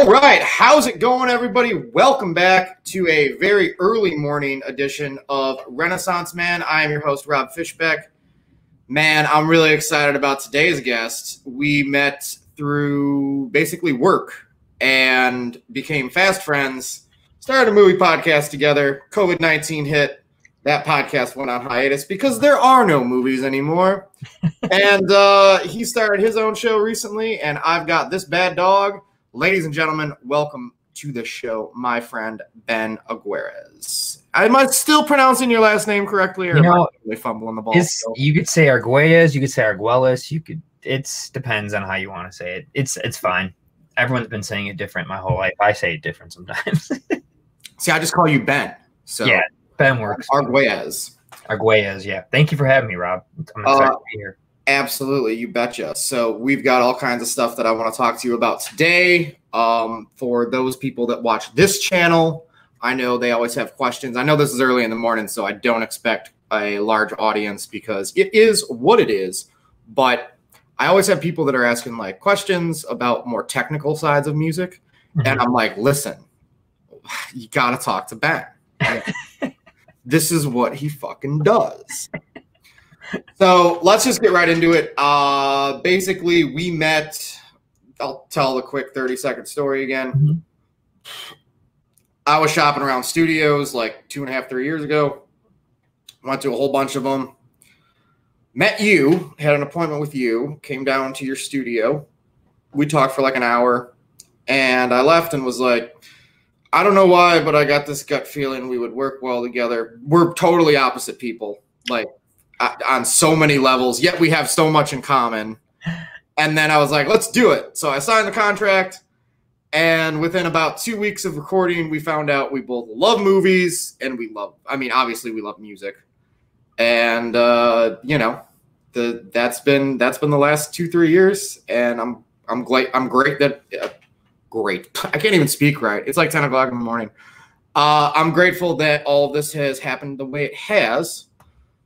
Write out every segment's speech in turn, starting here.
All right, how's it going, everybody? Welcome back to a very early morning edition of Renaissance Man. I am your host, Rob Fishbeck. Man, I'm really excited about today's guest. We met through basically work and became fast friends. Started a movie podcast together. COVID 19 hit. That podcast went on hiatus because there are no movies anymore. and uh, he started his own show recently, and I've got this bad dog Ladies and gentlemen, welcome to the show, my friend Ben Aguirrez. Am I still pronouncing your last name correctly, or You know, am I really fumbling the ball? you could say Arguelles, you could say Arguelles, you could. It's depends on how you want to say it. It's it's fine. Everyone's been saying it different my whole life. I say it different sometimes. See, I just call you Ben. So yeah, Ben works. Arguez. Arguelles, yeah. Thank you for having me, Rob. I'm Uh, to be here. Absolutely, you betcha. So we've got all kinds of stuff that I want to talk to you about today. Um, for those people that watch this channel, I know they always have questions. I know this is early in the morning, so I don't expect a large audience because it is what it is. But I always have people that are asking like questions about more technical sides of music, Mm-hmm. and I'm like, listen, you got to talk to Ben. this is what he fucking does. So let's just get right into it. Uh, basically, we met. I'll tell the quick 30 second story again. Mhm. I was shopping around studios like two and a half, three years ago. Went to a whole bunch of them. Met you, had an appointment with you, came down to your studio. We talked for like an hour, and I left and was like, I don't know why, but I got this gut feeling we would work well together. We're totally opposite people, like on so many levels, yet we have so much in common. And then I was like, let's do it. So I signed the contract. And within about two weeks of recording, we found out we both love movies and we love, I mean, obviously we love music. And, uh, you know, the, that's been, that's been the last two, three years. And I'm, I'm glad, I'm great that, uh, great. I can't even speak right. It's like 10 o'clock in the morning. Uh, I'm grateful that all this has happened the way it has.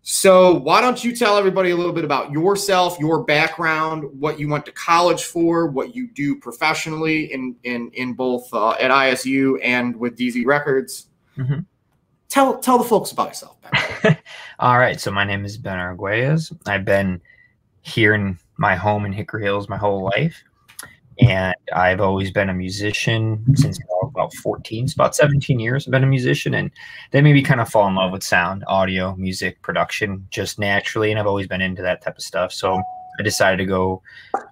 So, why don't you tell everybody a little bit about yourself, your background, what you went to college for, what you do professionally in in in both uh, at ISU and with DZ Records? Mhm. Tell tell the folks about yourself. Ben. All right, so my name is Ben Arguelles. I've been here in my home in Hickory Hills my whole life, and I've always been a musician since I about 14. It's about 17 years I've been a musician, and that made me kind of fall in love with sound, audio, music, production just naturally, and I've always been into that type of stuff. So I decided to go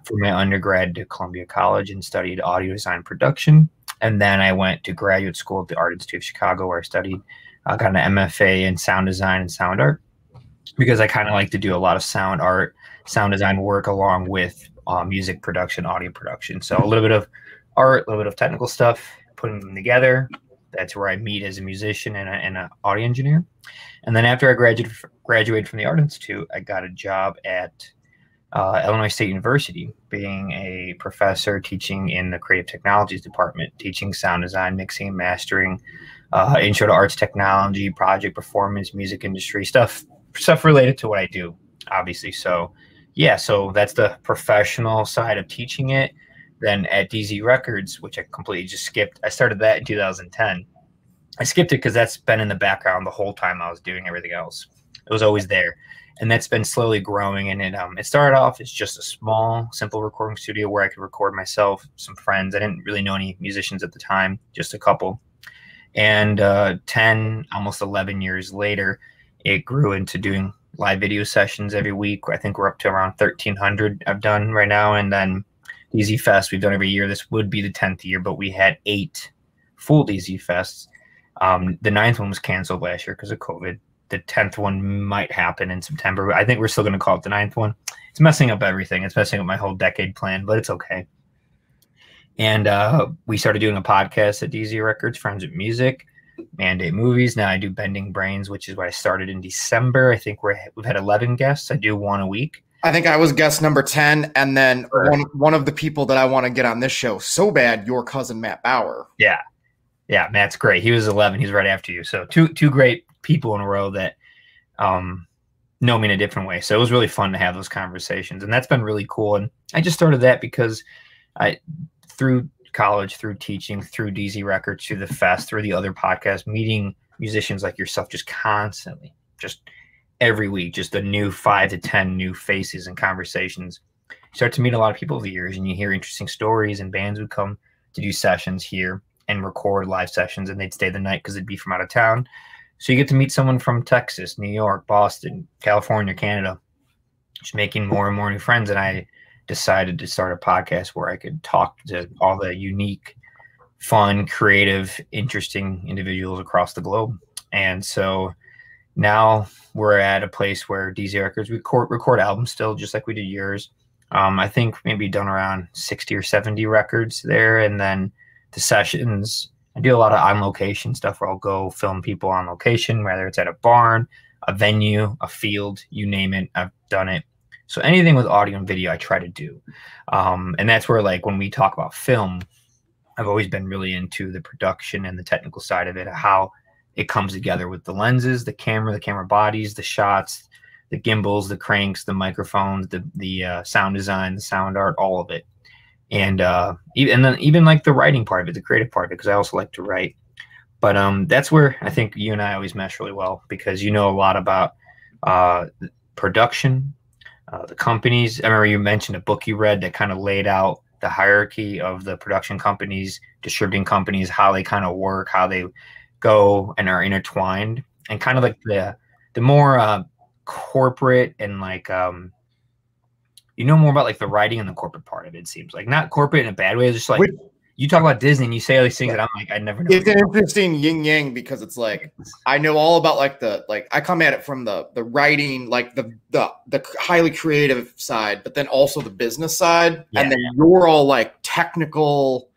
for my undergrad to Columbia College and studied audio design production. And then I went to graduate school at the Art Institute of Chicago, where I studied I got an MFA in sound design and sound art because I kind of like to do a lot of sound art, sound design work along with uh, music production, audio production. So a little bit of art, a little bit of technical stuff, putting them together. That's where I meet as a musician and, an audio engineer. And then after I graduated graduated from the Art Institute, I got a job at uh, Illinois State University, being a professor teaching in the Creative Technologies department, teaching sound design, mixing, and mastering, uh, intro to arts technology, project performance, music industry stuff, stuff related to what I do, obviously. So, yeah, so that's the professional side of teaching it. Then at DZ Records, which I completely just skipped, I started that in 2010. I skipped it because that's been in the background the whole time I was doing everything else. It was always there, and that's been slowly growing. And it um, it started off as just a small, simple recording studio where I could record myself, some friends. I didn't really know any musicians at the time, just a couple. And uh, 10, almost 11 years later, it grew into doing live video sessions every week. I think we're up to around 1,300 I've done right now. And then DZ Fest, we've done every year. This would be the 10th year, but we had eight full DZ Fests. Um, the ninth one was canceled last year because of COVID. The 10th one might happen in September. I think we're still going to call it the ninth one. It's messing up everything. It's messing up my whole decade plan, but it's okay. And uh, we started doing a podcast at DZ Records, Friends with Music, Mandate Movies. Now I do Bending Brains, which is what I started in December. I think we're, we've had 11 guests. I do one a week. I think I was guest number 10. And then Sure. one, one of the people that I want to get on this show so bad, your cousin Matt Bauer. Yeah. Yeah, Matt's great. He was 11. He's right after you. So two two great people in a row that um, know me in a different way. So it was really fun to have those conversations, and that's been really cool. And I just started that because I through college, through teaching, through DZ Records, through the fest, through the other podcasts, meeting musicians like yourself just constantly, just every week, just a new five to 10 new faces and conversations. You start to meet a lot of people over the years and you hear interesting stories, and bands would come to do sessions here and record live sessions, and they'd stay the night because they'd be from out of town. So you get to meet someone from Texas, New York, Boston, California, Canada, just making more and more new friends. And I decided to start a podcast where I could talk to all the unique, fun, creative, interesting individuals across the globe. And so now we're at a place where DZ Records record record albums still, just like we did yours. Um, I think maybe done around 60 or 70 records there. And then the sessions, I do a lot of on location stuff where I'll go film people on location, whether it's at a barn, a venue, a field, you name it. I've done it. So anything with audio and video, I try to do. Um, and that's where, like, when we talk about film, I've always been really into the production and the technical side of it, how it comes together with the lenses, the camera, the camera bodies, the shots, the gimbals, the cranks, the microphones, the the uh, sound design, the sound art, all of it, and uh, even and then even like the writing part of it, the creative part because I also like to write. But um, that's where I think you and I always mesh really well because you know a lot about uh, production, uh, the companies. I remember you mentioned a book you read that kind of laid out the hierarchy of the production companies, distributing companies, how they kind of work, how they go and are intertwined, and kind of like the the more uh, corporate and like um you know more about like the writing and the corporate part of it, it seems like. Not corporate in a bad way it's just like Which, you talk about disney and you say all these things yeah. that i'm like i never know it's an interesting yin yang because it's like i know all about like the like i come at it from the the writing like the the the highly creative side but then also the business side. Yeah, and then you're all like technical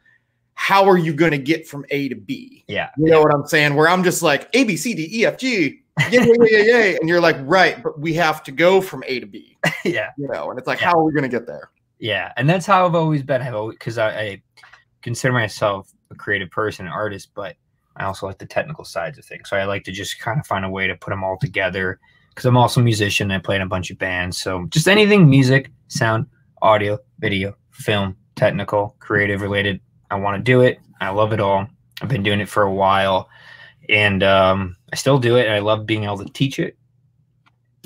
how are you going to get from a to b yeah you know what i'm saying where i'm just like a b c d e f g yeah, yeah, yeah, yeah, And you're like, right, but we have to go from A to B. yeah. You know, and it's like, yeah. how are we going to get there? Yeah. And that's how I've always been. I've always, because I, I, consider myself a creative person, an artist, but I also like the technical sides of things. So I like to just kind of find a way to put them all together because I'm also a musician. I play in a bunch of bands. So just anything music, sound, audio, video, film, technical, creative related. I want to do it. I love it all. I've been doing it for a while and um, I still do it. And I love being able to teach it,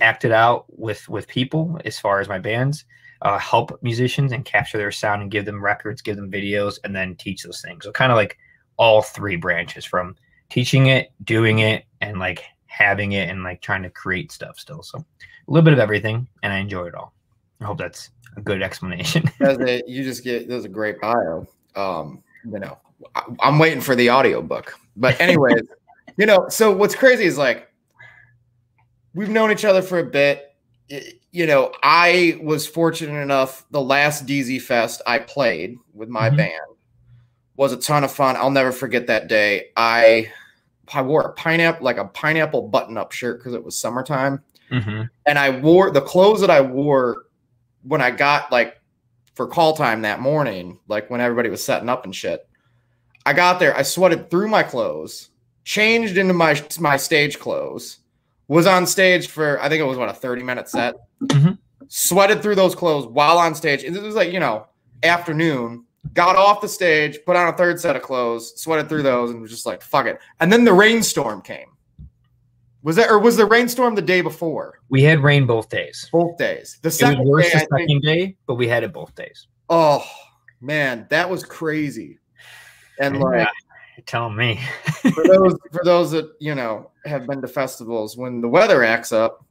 act it out with with people as far as my bands, uh, help musicians and capture their sound and give them records, give them videos, and then teach those things. So kind of like all three branches from teaching it, doing it, and like having it and like trying to create stuff still. So a little bit of everything, and I enjoy it all. I hope that's a good explanation. you just get there's a great bio. Um, you know, I, am waiting for the audio book, but anyways, you know, so what's crazy is like we've known each other for a bit. You know, I was fortunate enough the last DZ Fest I played with my mm-hmm. band was a ton of fun. I'll never forget that day. I I wore a pineapple like a pineapple button up shirt because it was summertime. Mm-hmm. And I wore the clothes that I wore when I got like for call time that morning, like when everybody was setting up and shit. I got there, I sweated through my clothes changed into my my stage clothes, was on stage for I think it was what a 30 minute set. Mm-hmm. Sweated through those clothes while on stage. It was like, you know, afternoon. Got off the stage, put on a third set of clothes, sweated through those, and was just like, fuck it. And then the rainstorm came. Was that or was the rainstorm the day before? We had rain both days. Both days. The second day, the second think, day, but we had it both days. Oh man, that was crazy. And yeah. Uh, like you're telling me. for those for those that you know have been to festivals, when the weather acts up,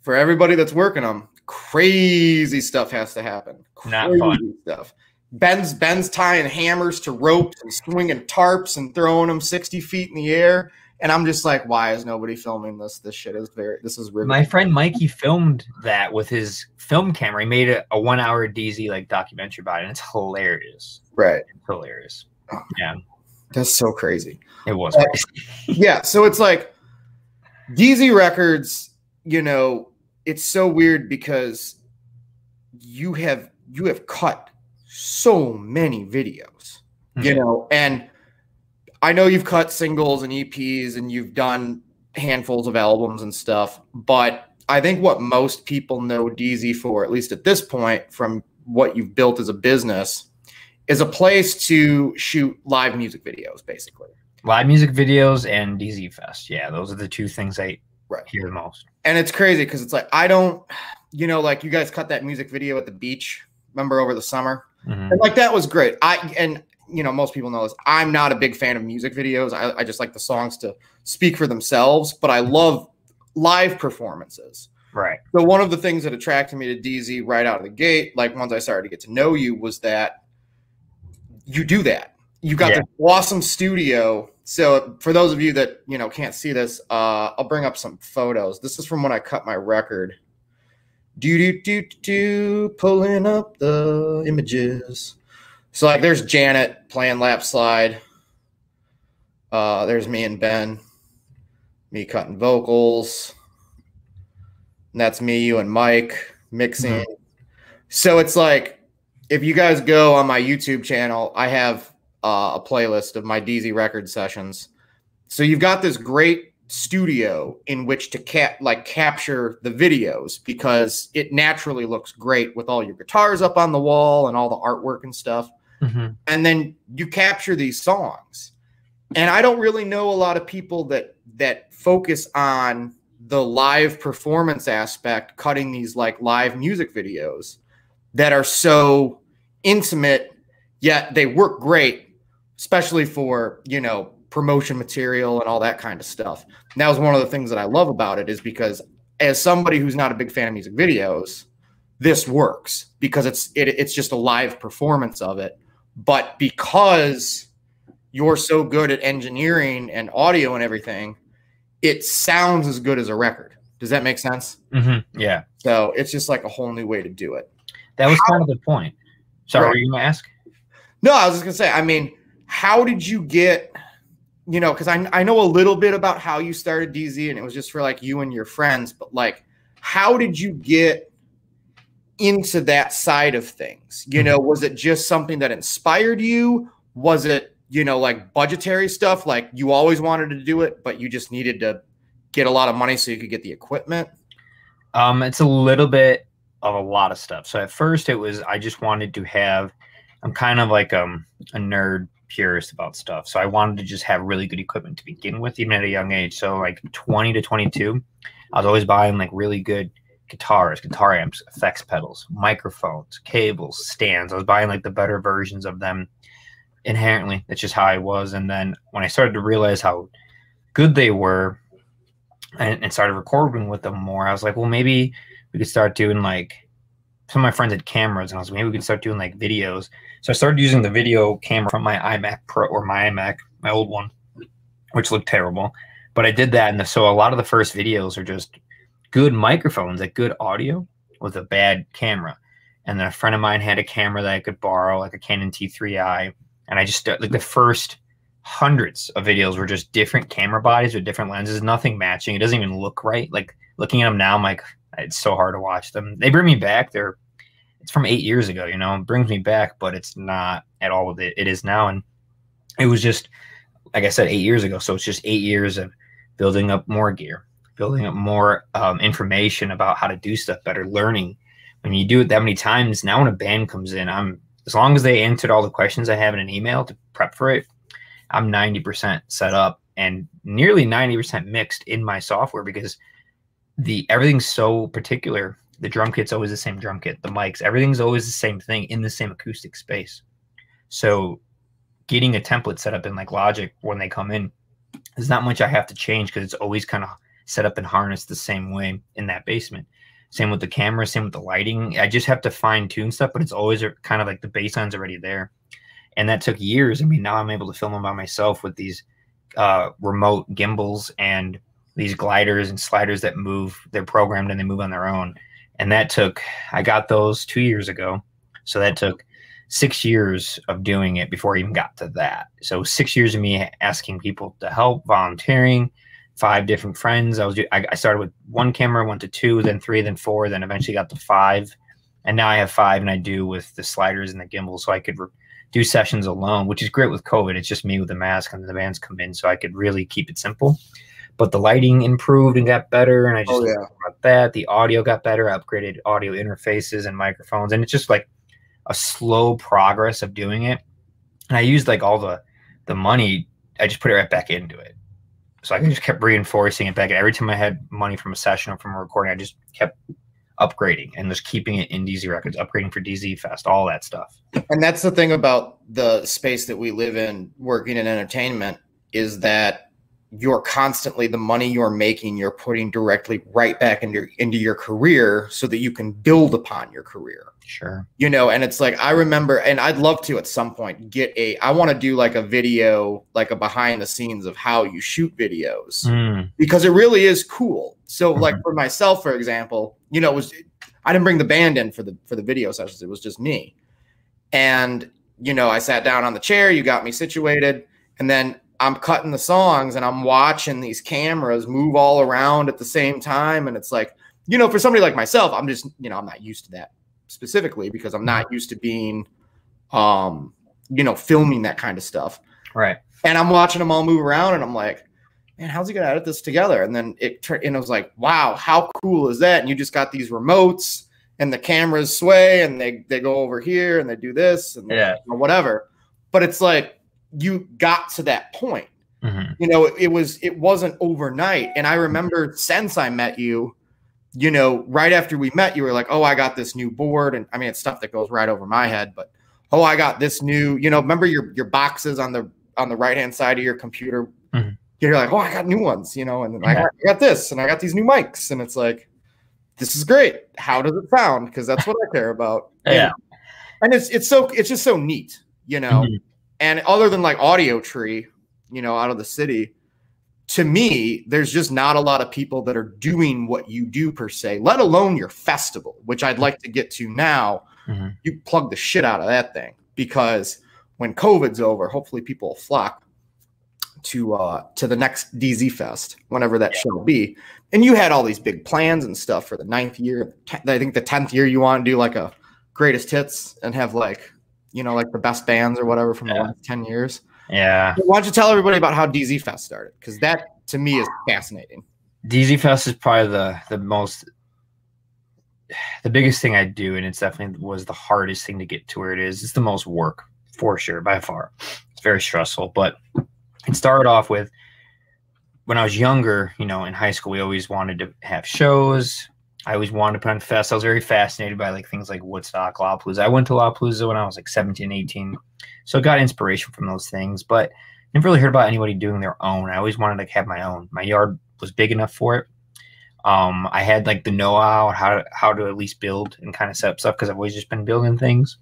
for everybody that's working them, crazy stuff has to happen. Crazy Not fun stuff. Ben's Ben's tying hammers to ropes and swinging tarps and throwing them sixty feet in the air. And I'm just like, why is nobody filming this? This shit is very. This is riveting. My friend Mikey filmed that with his film camera. He made a, a one hour DZ like documentary about it, and it's hilarious. Right, it's hilarious. Yeah. That's so crazy. It was. Uh, yeah. So it's like DZ Records, you know, it's so weird because you have you have cut so many videos, mm-hmm. you know, and I know you've cut singles and EPs and you've done handfuls of albums and stuff, but I think what most people know DZ for, at least at this point, from what you've built as a business, is a place to shoot live music videos, basically. Live music videos and DZ Fest. Yeah, those are the two things I Right. hear the most. And it's crazy because it's like I don't, you know, like you guys cut that music video at the beach. Remember over the summer, Mhm. and like that was great. I and you know most people know this. I'm not a big fan of music videos. I, I just like the songs to speak for themselves, but I love live performances. Right. So one of the things that attracted me to DZ right out of the gate, like once I started to get to know you, was that you do that. You got Yeah. this awesome studio. So for those of you that you know can't see this, uh, I'll bring up some photos. This is from when I cut my record. Do do do do, pulling up the images. So like, there's Janet playing lap slide. Uh, there's me and Ben, me cutting vocals. And that's me, you, and Mike mixing. So it's like if you guys go on my YouTube channel, I have uh, a playlist of my DZ record sessions. So you've got this great studio in which to cap like capture the videos because it naturally looks great with all your guitars up on the wall and all the artwork and stuff Mhm. and then you capture these songs. And i don't really know a lot of people that that focus on the live performance aspect cutting these like live music videos that are so intimate yet they work great especially for you know promotion material and all that kind of stuff. And that was one of the things that i love about it is because as somebody who's not a big fan of music videos this works because it's it, it's just a live performance of it but because you're so good at engineering and audio and everything it sounds as good as a record does that make sense Mhm. Yeah. so it's just like a whole new way to do it That was kind of the point. Sorry, Right. were you gonna ask? no i was just gonna say i mean how did you get you know because I, I know a little bit about how you started dz and it was just for like you and your friends but like how did you get into that side of things you know was it just something that inspired you was it you know like budgetary stuff like you always wanted to do it but you just needed to get a lot of money so you could get the equipment Um, it's a little bit of a lot of stuff. So at first it was I just wanted to have I'm kind of like um a nerd purist about stuff. So I wanted to just have really good equipment to begin with, even at a young age. So like 20 to 22, I was always buying like really good guitars, guitar amps, effects pedals, microphones, cables, stands. I was buying like the better versions of them inherently. That's just how I was. And then when I started to realize how good they were and, and started recording with them more, I was like, well, maybe we could start doing like some of my friends had cameras and I was like, maybe we could start doing like videos. So I started using the video camera from my iMac Pro or my iMac, my old one, which looked terrible. But I did that. And so a lot of the first videos are just good microphones, like good audio with a bad camera. And then a friend of mine had a camera that I could borrow, like a Canon T3i. And I just, like the first hundreds of videos were just different camera bodies with different lenses, nothing matching. It doesn't even look right. Like looking at them now, I'm like, it's so hard to watch them. They bring me back. They're it's from eight years ago, you know, it brings me back, but it's not at all what it, it is now. And it was just like I said, eight years ago. So it's just eight years of building up more gear, building up more um, information about how to do stuff better, learning. When you do it that many times, now when a band comes in, I'm as long as they answered all the questions I have in an email to prep for it, I'm 90% set up and nearly 90% mixed in my software because the everything's so particular. The drum kit's always the same drum kit, the mics, everything's always the same thing in the same acoustic space. So getting a template set up in like Logic when they come in, there's not much I have to change because it's always kind of set up and harnessed the same way in that basement. Same with the camera, same with the lighting. I just have to fine tune stuff, but it's always kind of like the baseline's already there. And that took years. I mean, now I'm able to film them by myself with these uh, remote gimbals and these gliders and sliders that move. They're programmed and they move on their own. And that took, I got those two years ago. So that took six years of doing it before I even got to that. So six years of me asking people to help, volunteering, five different friends. I was I, I started with one camera, went to two, then three, then four, then eventually got to five, and now I have five, and I do with the sliders and the gimbal, so I could do sessions alone, which is great with COVID. It's just me with the mask, and the bands come in, so I could really keep it simple. But the lighting improved and got better, and I oh, just Oh, yeah. about that. The audio got better, I upgraded audio interfaces and microphones, and it's just like a slow progress of doing it. And I used like all the the money, I just put it right back into it. So I just kept reinforcing it back. Every time I had money from a session or from a recording, I just kept upgrading and just keeping it in DZ Records, upgrading for DZ Fest, all that stuff. And that's the thing about the space that we live in, working in entertainment, is that you're constantly the money you're making you're putting directly right back into into your career so that you can build upon your career. Sure. You know and it's like i remember and i'd love to at some point get a i want to do like a video like a behind the scenes of how you shoot videos mm. because it really is cool. So mm-hmm. like for myself for example you know it was i didn't bring the band in for the for the video sessions. It was just me. And you know i sat down on the chair you got me situated. And then I'm cutting the songs and I'm watching these cameras move all around at the same time. And it's like, you know, for somebody like myself, I'm just, you know, I'm not used to that specifically because I'm not used to being, um, you know, filming that kind of stuff. Right. And I'm watching them all move around and I'm like, man, how's he gonna edit this together? And then it turned, and it was like, wow, how cool is that? And you just got these remotes and the cameras sway and they they go over here and they do this and yeah. whatever. But it's like you got to that point. Mm-hmm. You know, it, it, was it wasn't overnight. And I remember since I met you, you know, right after we met, you were like, "Oh, I got this new board," and I mean, it's stuff that goes right over my head. But oh, I got this new. You know, remember your your boxes on the on the right hand side of your computer. Mm-hmm. You're like, "Oh, I got new ones," you know, and. I, got, I got this, and I got these new mics, and it's like, this is great. How does it sound? Because that's what I care about. Yeah. And, and it's it's so it's just so neat, you know. Mm-hmm and other than like Audiotree, you know, out of the city, to me, there's just not a lot of people that are doing what you do per se, let alone your festival, which I'd like to get to now. Mm-hmm. You plug the shit out of that thing because when COVID's over, hopefully people will flock to uh to the next DZ Fest, whenever that yeah. shall be. And you had all these big plans and stuff for the ninth year. I think the tenth year you want to do like a greatest hits and have like you know, like the best bands or whatever from yeah. the last 10 years. Yeah. Why don't you tell everybody about how DZ Fest started? Because that to me is fascinating. DZ Fest is probably the the most the biggest thing I do, and it's definitely was the hardest thing to get to where it is. It's the most work for sure, by far. It's very stressful. But it started off with when I was younger, you know, in high school, we always wanted to have shows. I always wanted to put on fest. I was very fascinated by like things like Woodstock, Lollapalooza. I went to Lollapalooza when I was like 17, 18. So I got inspiration from those things, but never really heard about anybody doing their own. I always wanted to have my own. My yard was big enough for it. Um, I had like the know-how how to, how to at least build and kind of set up stuff because I've always just been building things.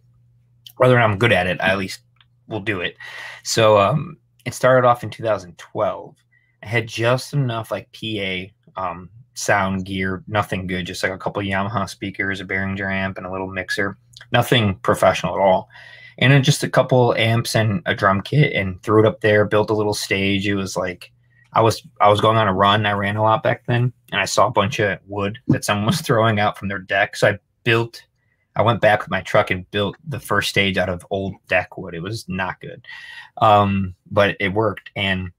Whether I'm good at it, I at least will do it. So um, it started off in 2012. I had just enough like PA um, sound gear, nothing good, just like a couple Yamaha speakers, a Behringer amp, and a little mixer. Nothing professional at all. And then just a couple amps and a drum kit and threw it up there, built a little stage. It was like I was I was going on a run. I ran a lot back then, and I saw a bunch of wood that someone was throwing out from their deck. So I built I went back with my truck and built the first stage out of old deck wood. It was not good. Um, but it worked. And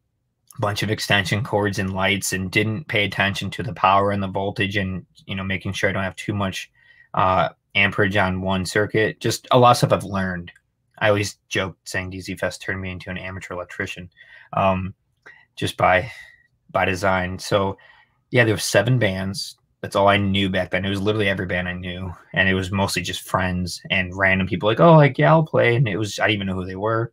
bunch of extension cords and lights and didn't pay attention to the power and the voltage and you know making sure I don't have too much uh, amperage on one circuit. Just a lot of stuff I've learned. I always joke saying DZ Fest turned me into an amateur electrician, um, just by by design. So yeah, there were seven bands. That's all I knew back then. It was literally every band I knew, and it was mostly just friends and random people. Like, oh, like yeah, I'll play, and it was I didn't even know who they were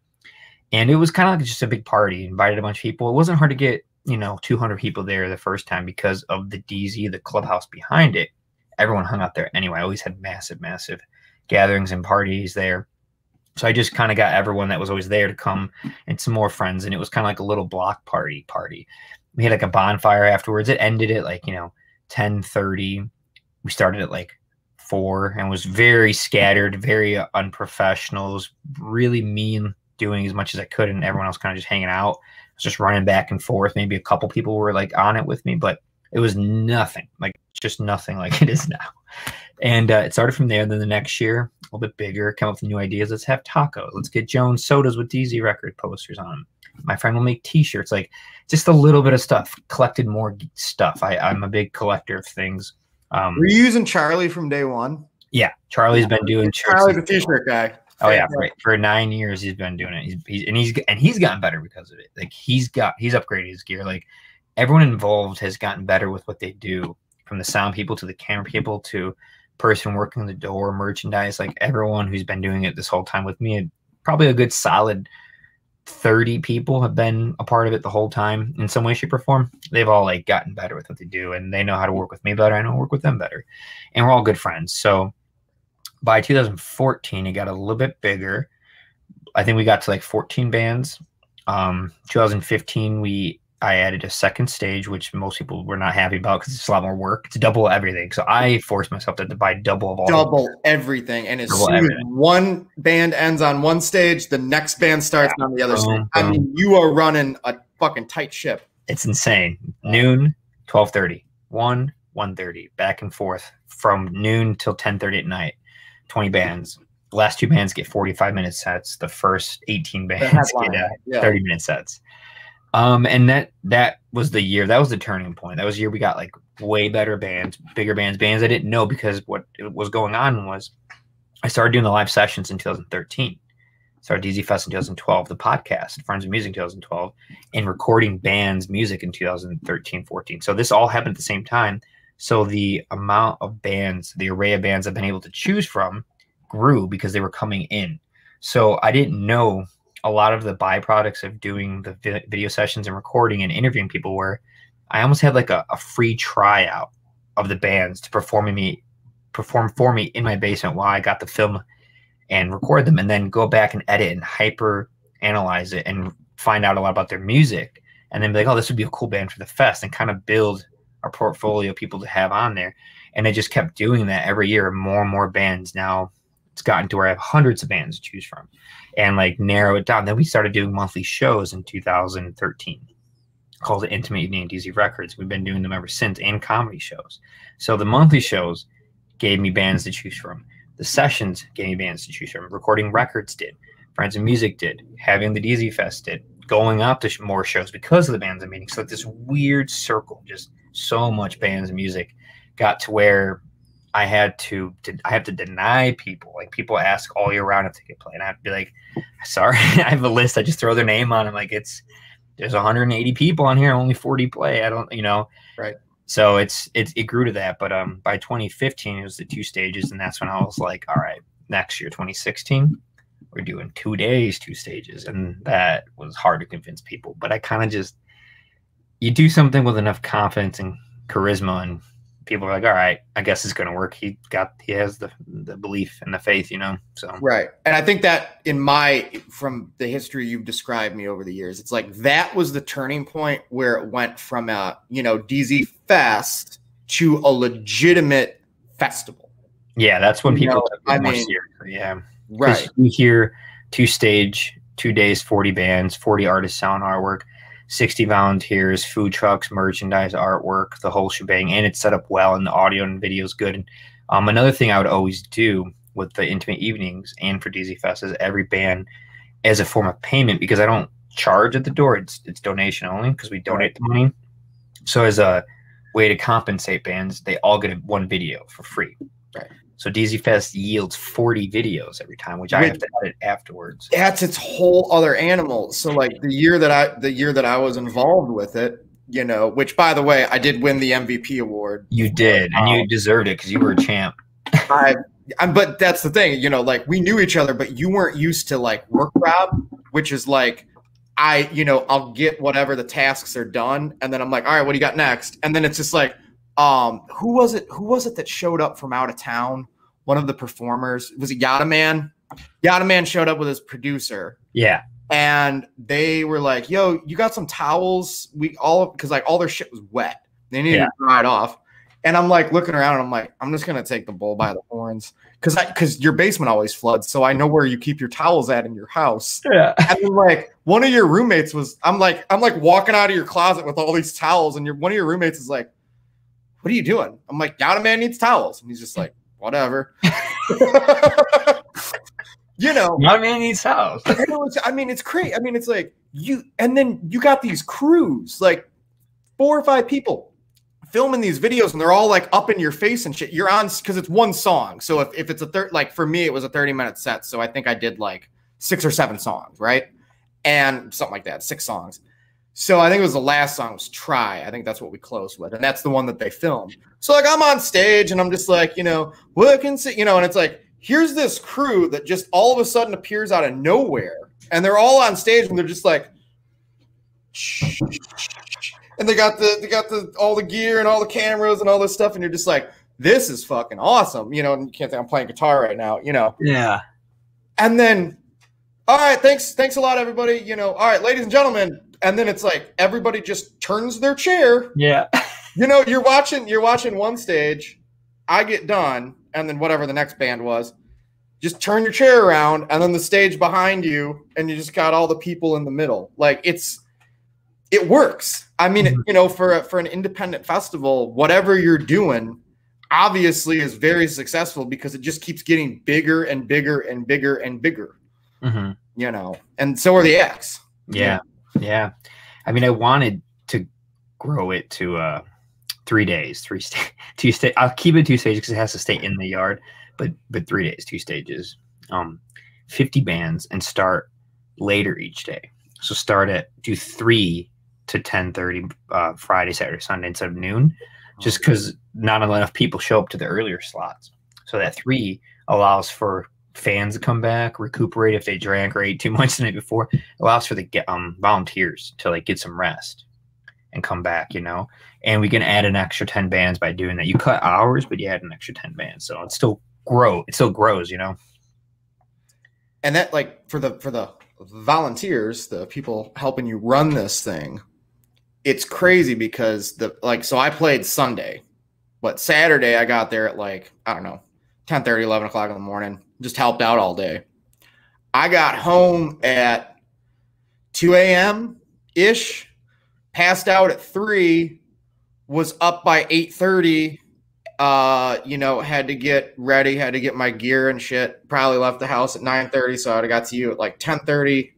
and it was kind of like just a big party. Invited a bunch of people. It wasn't hard to get you know 200 people there the first time because of the DZ, the clubhouse behind it. Everyone hung out there anyway. I always had massive, massive gatherings and parties there. So I just kind of got everyone that was always there to come and some more friends, and it was kind of like a little block party party. We had like a bonfire afterwards. It ended at like you know 10:30. We started at like four and was very scattered, very unprofessional. It was really mean doing as much as I could, and everyone else kind of just hanging out. I was just running back and forth. Maybe a couple people were like on it with me, but it was nothing, like just nothing like it is now. And uh, it started from there. Then the next year, a little bit bigger, come up with new ideas. Let's have tacos. Let's get Jones sodas with DZ record posters on them. My friend will make T-shirts, like just a little bit of stuff. Collected more stuff. I, I'm a big collector of things. Um, Were you using Charlie from day one? Yeah, Charlie's been doing. Charlie's a t-shirt guy. Oh yeah, for, for nine years he's been doing it. He's, he's and he's and he's gotten better because of it. Like he's got he's upgraded his gear. Like everyone involved has gotten better with what they do, from the sound people to the camera people to person working the door, merchandise. Like everyone who's been doing it this whole time with me, probably a good solid thirty people have been a part of it the whole time in some way, shape, or form. They've all like gotten better with what they do, and they know how to work with me better. I know work with them better, and we're all good friends. So by 2014 it got a little bit bigger. I think we got to like 14 bands. Um 2015 we i added a second stage which most people were not happy about because it's a lot more work. It's double everything. So i forced myself to buy double of all Double everything, and as soon as one band ends on one stage, the next band starts on the other Boom, stage. I mean, you are running a fucking tight ship. it's insane. Noon 12.30 1 1.30 back and forth from noon till 10.30 at night 20 bands the last two bands get 45 minute sets the first 18 bands get uh, yeah. 30 minute sets. Um, and that that was the year that was the turning point. That was the year we got like way better bands, bigger bands, bands I didn't know because what was going on was I started doing the live sessions in 2013. Started DZ Fest in 2012, the podcast, Friends of Music in 2012, and recording bands music in 2013, 14. So this all happened at the same time. So the amount of bands, the array of bands I've been able to choose from grew because they were coming in. So I didn't know a lot of the byproducts of doing the video sessions and recording and interviewing people were I almost had like a, a free tryout of the bands to perform me perform for me in my basement while I got the film and record them and then go back and edit and hyper analyze it and find out a lot about their music and then be like, oh, this would be a cool band for the fest and kind of build a portfolio people to have on there. And I just kept doing that every year, more and more bands. Now it's gotten to where I have hundreds of bands to choose from and like narrow it down. Then we started doing monthly shows in 2013 called the Intimate Evening DZ Records. We've been doing them ever since and comedy shows. So the monthly shows gave me bands to choose from. The sessions gave me bands to choose from. Recording records did. Friends of Music did. Having the DZ Fest did. Going out to sh- more shows because of the bands I'm meeting. So like this weird circle, just so much bands and music got to where I had to, to I have to deny people. Like people ask all year round if they could play, and I have to be like, sorry, I have a list. I just throw their name on. I'm like, it's there's 180 people on here, only 40 play. I don't, you know, Right. So it's it it grew to that, but um by 2015 it was the two stages, and that's when I was like, all right, next year 2016 we're doing two days, two stages, and that was hard to convince people. But I kind of just you do something with enough confidence and charisma and people are like, all right, I guess it's gonna work. He got he has the the belief and the faith, you know. So Right. And I think that in my from the history you've described me over the years, it's like that was the turning point where it went from a, you know, DZ Fest to a legitimate festival. yeah, that's when You people know, took it I more mean. Yeah. Right. You hear two stage, two days, 40 bands, 40 artists selling artwork, 60 volunteers, food trucks, merchandise, artwork, the whole shebang. And it's set up well and the audio and video is good. And, um, another thing I would always do with the intimate evenings and for DZ Fest is every band as a form of payment because I don't charge at the door. It's, it's donation only because we donate the money. So as a way to compensate bands, they all get one video for free. Right. So DZ Fest yields 40 videos every time, which I have to edit afterwards. That's its whole other animal. So like the year that I the year that I was involved with it, you know, which by the way, I did win the MVP award. You did, and you deserved it because you were a champ. I, I but that's the thing, you know, like we knew each other, but you weren't used to like work grab, which is like I, you know, I'll get whatever the tasks are done, and then I'm like, all right, what do you got next? And then it's just like, um, who was it? Who was it that showed up from out of town? One of the performers was it Yada Man? Yada Man showed up with his producer, Yeah, and they were like, "Yo, you got some towels? We all because like all their shit was wet. They needed Yeah. to dry it off." And I'm like looking around, and I'm like, "I'm just gonna take the bull by the horns because I because your basement always floods, so I know where you keep your towels at in your house." yeah. And then like one of your roommates was, I'm like, I'm like walking out of your closet with all these towels, and your one of your roommates is like, "What are you doing?" I'm like, "Yada man needs towels," and he's just like, "Whatever." you know, My man needs house. and it was, I mean, it's crazy. I mean, it's like you, and then you got these crews, like four or five people filming these videos and they're all like up in your face and shit. You're on because it's one song. So if, if it's a third, like for me, it was a 30 minute set. So I think I did like six or seven songs, right? And something like that, six songs. So I think it was the last song was Try. I think that's what we closed with. And that's the one that they filmed. So like I'm on stage and I'm just like, you know, working, you know, and it's like, here's this crew that just all of a sudden appears out of nowhere. And they're all on stage and they're just like, and they got the they got the all the gear and all the cameras and all this stuff, and you're just like, this is fucking awesome, you know. And you can't think I'm playing guitar right now, you know. Yeah. And then, all right, thanks, thanks a lot, everybody. You know, all right, ladies and gentlemen. And then it's like everybody just turns their chair. Yeah. you know, you're watching you're watching one stage. I get done, and then whatever the next band was, just turn your chair around, and then the stage behind you, and you just got all the people in the middle. Like it's it works. I mean, mm-hmm. you know, for a, for an independent festival, whatever you're doing, obviously is very successful because it just keeps getting bigger and bigger and bigger and bigger. Mm-hmm. You know, and so are the acts. Yeah, yeah. I mean, I wanted to grow it to uh, three days, three st- two stage. I'll keep it two stages because it has to stay in the yard, but but three days, two stages. Um, fifty bands and start later each day. So start at do three to 10:30 uh, Friday, Saturday, Sunday instead of noon, just because not enough people show up to the earlier slots. So that three allows for fans come back, recuperate if they drank or ate too much the night before. It allows for the um, volunteers to like get some rest and come back, you know. And we can add an extra 10 bands by doing that. You cut hours, but you add an extra 10 bands. So it still grow. It still grows, you know. And that like for the for the volunteers, the people helping you run this thing, it's crazy because the like so I played Sunday, but Saturday I got there at like, I don't know, 10 30, 11 o'clock in the morning, just helped out all day. I got home at 2 a.m. ish, passed out at three, was up by 8.30, Uh, you know, had to get ready, had to get my gear and shit. Probably left the house at 9.30, so I'd have got to you at like 10.30.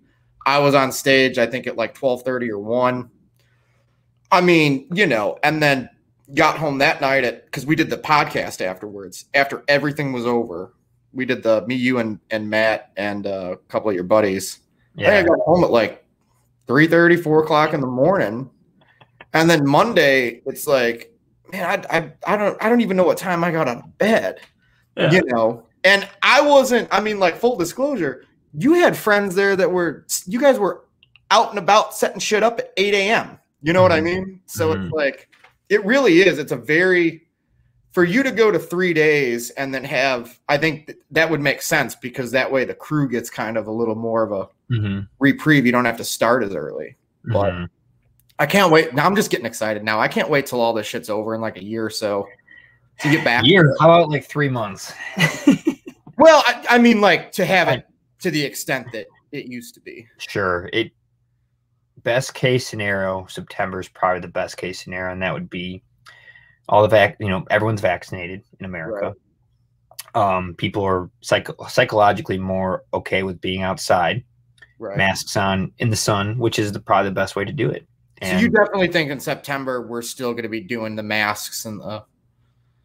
I was on stage, I think at like 12.30 or 1 I mean, you know, and then got home that night at because we did the podcast afterwards. After everything was over, we did the me, you, and and Matt and uh, a couple of your buddies. Yeah. I got home at like 3 30, 4 o'clock in the morning. And then Monday, it's like, man, I, I, I don't I don't even know what time I got out of bed. Yeah. You know, and I wasn't, I mean, like full disclosure, you had friends there that were you guys were out and about setting shit up at 8 a.m. You know what I mm-hmm. mean? So mm-hmm. it's like it really is. It's a very for you to go to three days and then have I think th- that would make sense because that way the crew gets kind of a little more of a mm-hmm. reprieve. You don't have to start as early. But mm-hmm. I can't wait. Now I'm just getting excited now. I can't wait till all this shit's over in like a year or so to get back. year? How about like three months? well, I, I, mean, like to have it to the extent that it used to be. Sure. It best case scenario, September is probably the best case scenario, and that would be all the vac. You know, everyone's vaccinated in America. Right. Um, people are psych- psychologically more okay with being outside, right. masks on in the sun, which is the, probably the best way to do it. And so you definitely think in September we're still going to be doing the masks and the.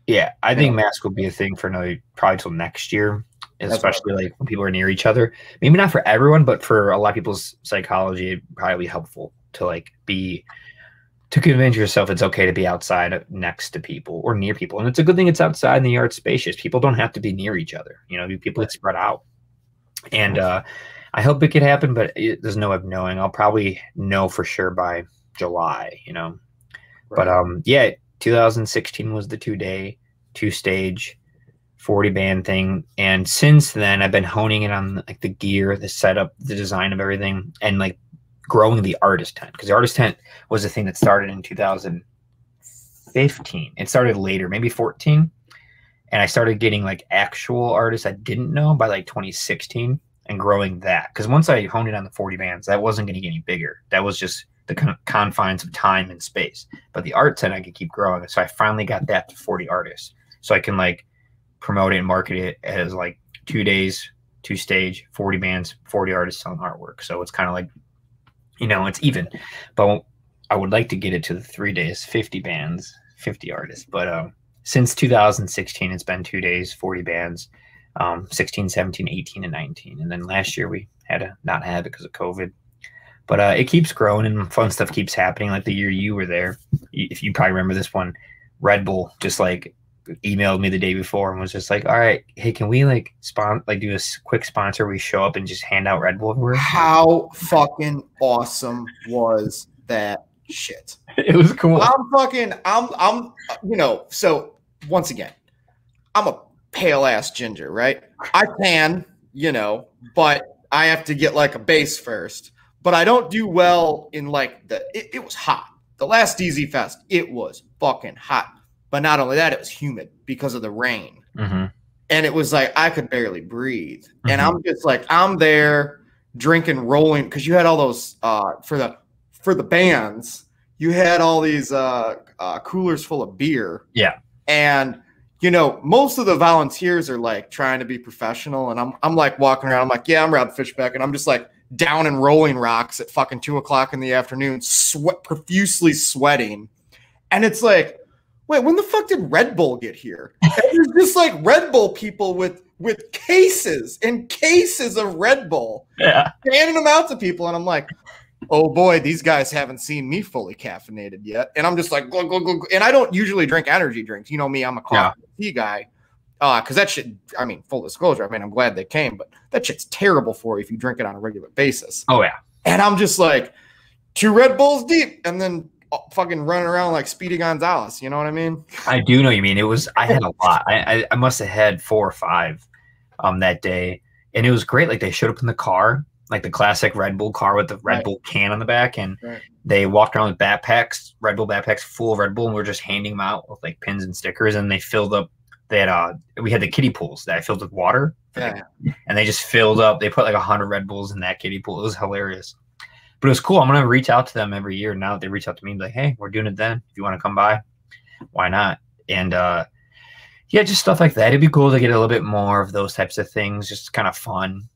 Yeah, I think masks will be a thing for another probably till next year especially like when people are near each other. Maybe not for everyone, but for a lot of people's psychology, it'd probably be helpful to like be to convince yourself it's okay to be outside next to people or near people. And it's a good thing it's outside and the yard's spacious. People don't have to be near each other. You know, people get spread out. And uh, I hope it could happen, but it, there's no way of knowing. I'll probably know for sure by July, you know. Right. But um, yeah, 2016 was the two day, two stage 40 band thing. And since then, I've been honing it on like the gear, the setup, the design of everything, and like growing the artist tent because the artist tent was a thing that started in 2015. It started later, maybe 14. And I started getting like actual artists I didn't know by like 2016 and growing that. Because once I honed it on the 40 bands, that wasn't going to get any bigger. That was just the con- confines of time and space. But the art tent I could keep growing. So I finally got that to 40 artists. So I can like promote it and market it as like two days, two stage, 40 bands, 40 artists selling artwork. So it's kind of like, you know, it's even. But I would like to get it to the three days, 50 bands, 50 artists. But um, since 2016, it's been two days, 40 bands, um, 16, 17, 18, and 19. And then last year we had to not have it because of COVID. But uh, it keeps growing and fun stuff keeps happening. Like the year you were there, if you probably remember this one, Red Bull just like emailed me the day before and was just like, "All right, hey, can we like spon like do a quick sponsor? We show up and just hand out Red Bull everywhere." How fucking awesome was that shit? it was cool. I'm fucking, I'm, I'm, you know, so once again, I'm a pale ass ginger, right? I can, you know, but I have to get like a base first. But I don't do well in like the, it, it was hot. The last DZ Fest, it was fucking hot. But not only that, it was humid because of the rain. hmm And it was like I could barely breathe. And Mhm. I'm just like, I'm there drinking, rolling, because you had all those uh for the for the bands, you had all these uh, uh coolers full of beer. Yeah. And you know, most of the volunteers are like trying to be professional, and I'm I'm like walking around. I'm like, yeah, I'm Rob Fishback, and I'm just like down and Rolling Rocks at fucking two o'clock in the afternoon, sweat profusely sweating, and it's like, wait, when the fuck did Red Bull get here? There's just like Red Bull people with with cases and cases of Red Bull, Yeah. handing them out to people, and I'm like. Oh boy, these guys haven't seen me fully caffeinated yet, and I'm just like, glug, glug, glug. and I don't usually drink energy drinks. You know me, I'm a coffee and tea guy. Uh, because that shit, I mean, full disclosure, I mean, I'm glad they came, but that shit's terrible for you if you drink it on a regular basis. Oh yeah. And I'm just like, two Red Bulls deep, and then fucking running around like Speedy Gonzalez. You know what I mean? I do know what you mean. It was I had a lot. I, I I must have had four or five um that day. And it was great. Like they showed up in the car, like the classic Red Bull car with the Red Right. Bull can on the back, and Right. they walked around with backpacks, Red Bull backpacks full of Red Bull, and we are just handing them out with like pins and stickers. And they filled up they had uh we had the kiddie pools that I filled with water. Yeah. And they just filled up, they put like a hundred Red Bulls in that kiddie pool. It was hilarious. But it was cool. I'm gonna reach out to them every year now that they reach out to me and be like, hey, we're doing it then. If you want to come by, why not? And uh yeah, just stuff like that. It'd be cool to get a little bit more of those types of things, just kind of fun.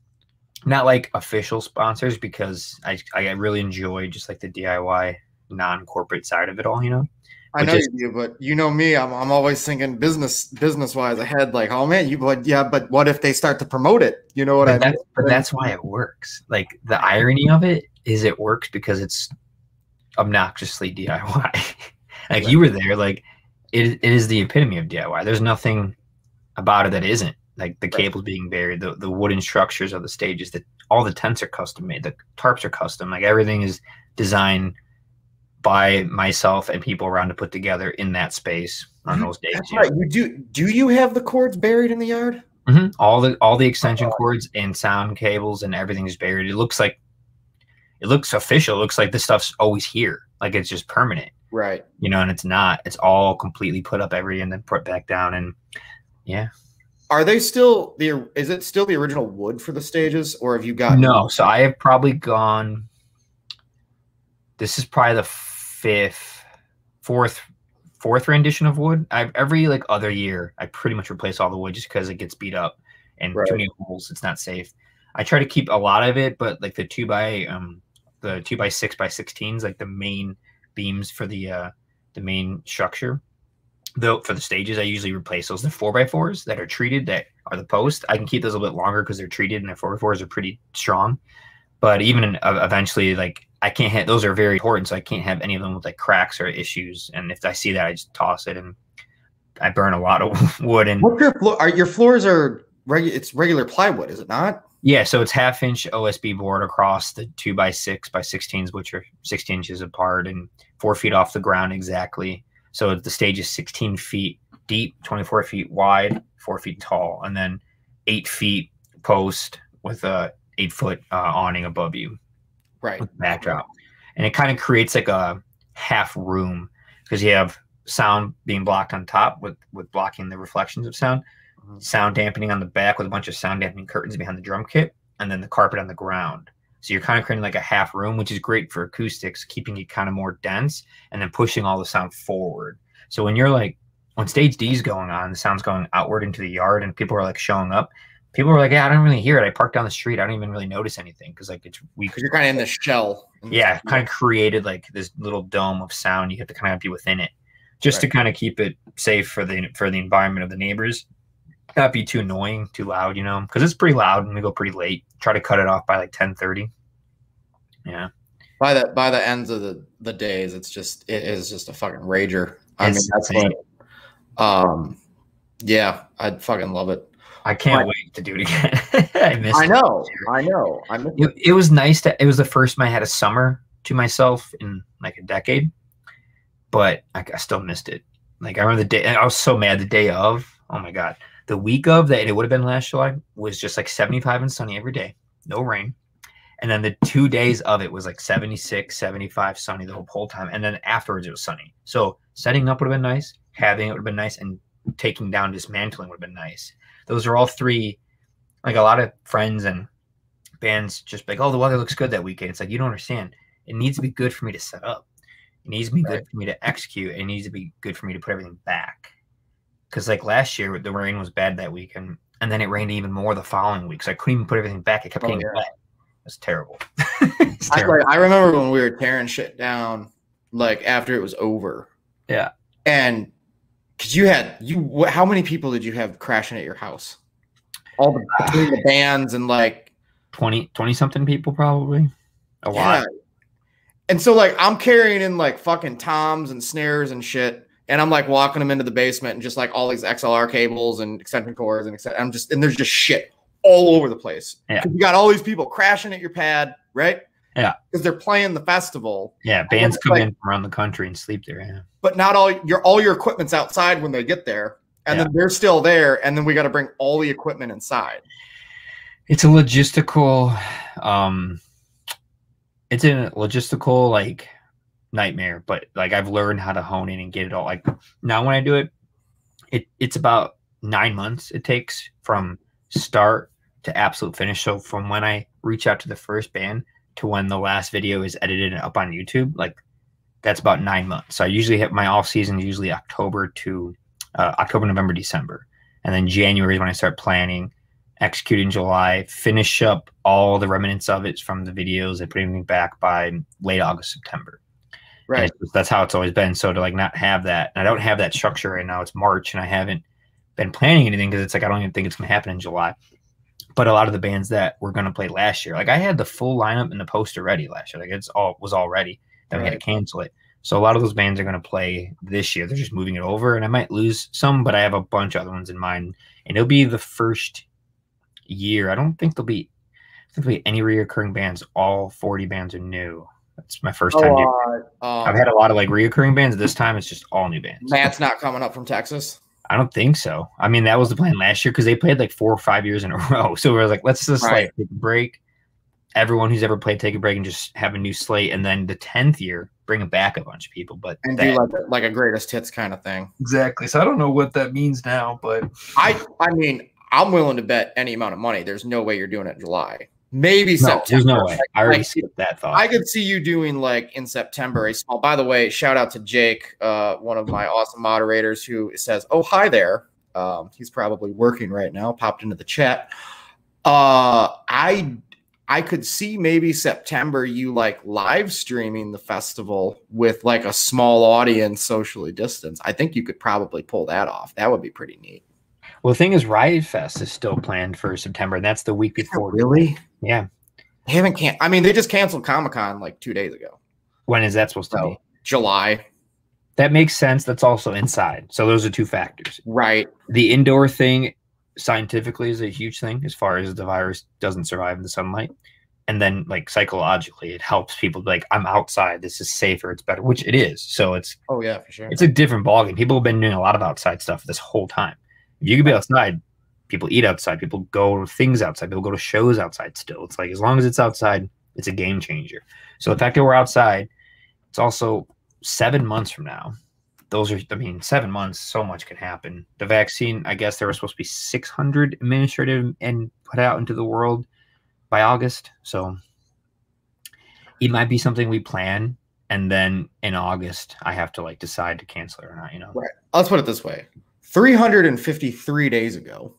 Not like official sponsors because I I really enjoy just like the DIY non-corporate side of it all, you know. I know you do, but you know me, I'm, I'm always thinking business business wise ahead. Like, oh man, you but yeah, but what if they start to promote it? You know what I mean? that's, but that's why it works. Like the irony of it is it works because it's obnoxiously DIY. like you were there, like it, it is the epitome of DIY. There's nothing about it that isn't. Like the Right. cables being buried, the, the wooden structures of the stages, that all the tents are custom made, the tarps are custom, like everything is designed by myself and people around to put together in that space on those days. That's right. You do. Do you have the cords buried in the yard? Mhm. All the all the extension Oh. cords and sound cables and everything's buried. It looks like it looks official. It looks like this stuff's always here. Like it's just permanent, Right. you know, and it's not. It's all completely put up every and then put back down. And yeah. Are they still the? Is it still the original wood for the stages, or have you got No, so I have probably gone this is probably the fifth, fourth, fourth rendition of wood. I've every like other year I pretty much replace all the wood just because it gets beat up and Right. too many holes. It's not safe. I try to keep a lot of it, but like the two by um the two by six by sixteens, like the main beams for the uh the main structure. Though for the stages, I usually replace those. The four by fours that are treated that are the post. I can keep those a little bit longer because they're treated and the four by fours are pretty strong. But even uh, eventually, like I can't have those are very important, so I can't have any of them with like cracks or issues. And if I see that, I just toss it and I burn a lot of wood. And What's your floor? Are your floors are regular? It's regular plywood, is it not? yeah, so it's half inch OSB board across the two by six by sixteens, which are 16 inches apart and four feet off the ground exactly. So the stage is 16 feet deep, 24 feet wide, four feet tall, and then eight feet post with a eight foot uh, awning above you Right. backdrop. And it kind of creates like a half room because you have sound being blocked on top with with blocking the reflections of sound. Sound dampening on the back with a bunch of sound dampening curtains behind the drum kit, and then the carpet on the ground. So you're kind of creating like a half room, which is great for acoustics, keeping it kind of more dense and then pushing all the sound forward. So when you're like when stage D is going on, the sound's going outward into the yard and people are like showing up. People are like, Yeah, I don't really hear it. I park down the street. I don't even really notice anything because like it's weak. You're kind of in the shell. yeah, kind of created like this little dome of sound. You have to kind of be within it. just to kind of keep it safe for the for the environment of the neighbors. Not be too annoying, too loud, you know, because it's pretty loud and we go pretty late. Try to cut it off by like ten thirty. Yeah, By the by the ends of the the days, it's just it is just a fucking rager. I mean, that's insane. what. Um, yeah, I'd fucking love it. I can't Right. wait to do it again. I miss. I it. know, I know. I miss It, it was nice to. It was the first time I had a summer to myself in like a decade, but I, I still missed it. Like I remember the day. I was so mad the day of. Oh my god, the week of that it would have been last July was just like seventy five and sunny every day, no rain. And then the two days of it was like 76, 75 sunny the whole, whole time. And then afterwards it was sunny. So setting up would have been nice, having it would have been nice, and taking down dismantling would have been nice. Those are all three, like a lot of friends and bands just like, oh, the weather looks good that weekend. It's like, you don't understand. It needs to be good for me to set up. It needs to be Right. good for me to execute. It needs to be good for me to put everything back. Because like last year, the rain was bad that week, and, and then it rained even more the following week. So I couldn't even put everything back. It kept Oh, getting yeah. wet. It was terrible. It's I, terrible. like, I remember when we were tearing shit down, like after it was over. Yeah. And because you had you, how many people did you have crashing at your house? All the between the bands and like 20, 20 something people probably. A lot. And so like I'm carrying in like fucking toms and snares and shit, and I'm like walking them into the basement and just like all these XLR cables and extension cords and etc. I'm just and there's just shit all over the place. Yeah. You got all these people crashing at your pad, right? Yeah. Because they're playing the festival, Yeah. Bands come like- in from around the country and sleep there. Yeah. but not all your all your equipment's outside when they get there, and Yeah. then they're still there, and then we got to bring all the equipment inside. it's a logistical um it's a logistical like nightmare but like i've learned how to hone in and get it all like now when i do it it it's about nine months it takes from start to absolute finish. So from when i reach out to the first band to when the last video is edited and up on youtube like that's about nine months. So i usually have my off season usually october to uh, october november december. And then january is when i start planning execute in July, finish up all the remnants of it from the videos. And put everything back by late August, September. Right. just- that's how it's always been. So to like not have that, and I don't have that structure right now. It's March, and I haven't been planning anything because it's like I don't even think it's going to happen in July. But a lot of the bands that were going to play last year, like I had the full lineup and the poster ready last year. Like it's all was all ready. Then we had to cancel it. So a lot of those bands are going to play this year. They're just moving it over, and I might lose some, but I have a bunch of other ones in mind, and it'll be the first year. I don't think there'll be, I think there'll be any reoccurring bands. All forty bands are new. That's my first time. doing. Oh, uh, um, I've had a lot of like reoccurring bands. This time it's just all new bands. Matt's not coming up from Texas. I don't think so. I mean, that was the plan last year because they played like four or five years in a row. So we are like, let's just Right. like take a break. Everyone who's ever played, take a break and just have a new slate. And then the tenth year, bring back a bunch of people. But and that- do like a, like a greatest hits kind of thing. exactly. So I don't know what that means now, but I I mean I'm willing to bet any amount of money. There's no way you're doing it in July. Maybe no, September. there's no way. I already skipped that thought. I could see you doing like in September a small. By the way, shout out to Jake, uh, one of my awesome moderators, who says, "Oh hi there." Um, he's probably working right now. Popped into the chat. Uh, I I could see maybe September you like live streaming the festival with like a small audience, socially distanced. I think you could probably pull that off. That would be pretty neat. well, the thing is, Riot Fest is still planned for September, and that's the week before. Really? Yeah. They haven't can. I mean, they just canceled Comic Con like two days ago. When is that supposed to So be? July, That makes sense. That's also inside. So those are two factors. right? The indoor thing scientifically is a huge thing as far as the virus doesn't survive in the sunlight. And then like psychologically, it helps people like, I'm outside. This is safer. It's better, which it is. So it's Oh yeah, for sure. it's a different ballgame. People have been doing a lot of outside stuff this whole time. If you can be outside, people eat outside, people go to things outside, people go to shows outside still. It's like as long as it's outside, it's a game changer. So the fact that we're outside, it's also seven months from now. Those are, I mean, seven months, so much can happen. The vaccine, I guess there was supposed to be 600 administrative and put out into the world by August. So it might be something we plan. And then in August, I have to like decide to cancel it or not, you know? Right. Let's put it this way 353 days ago,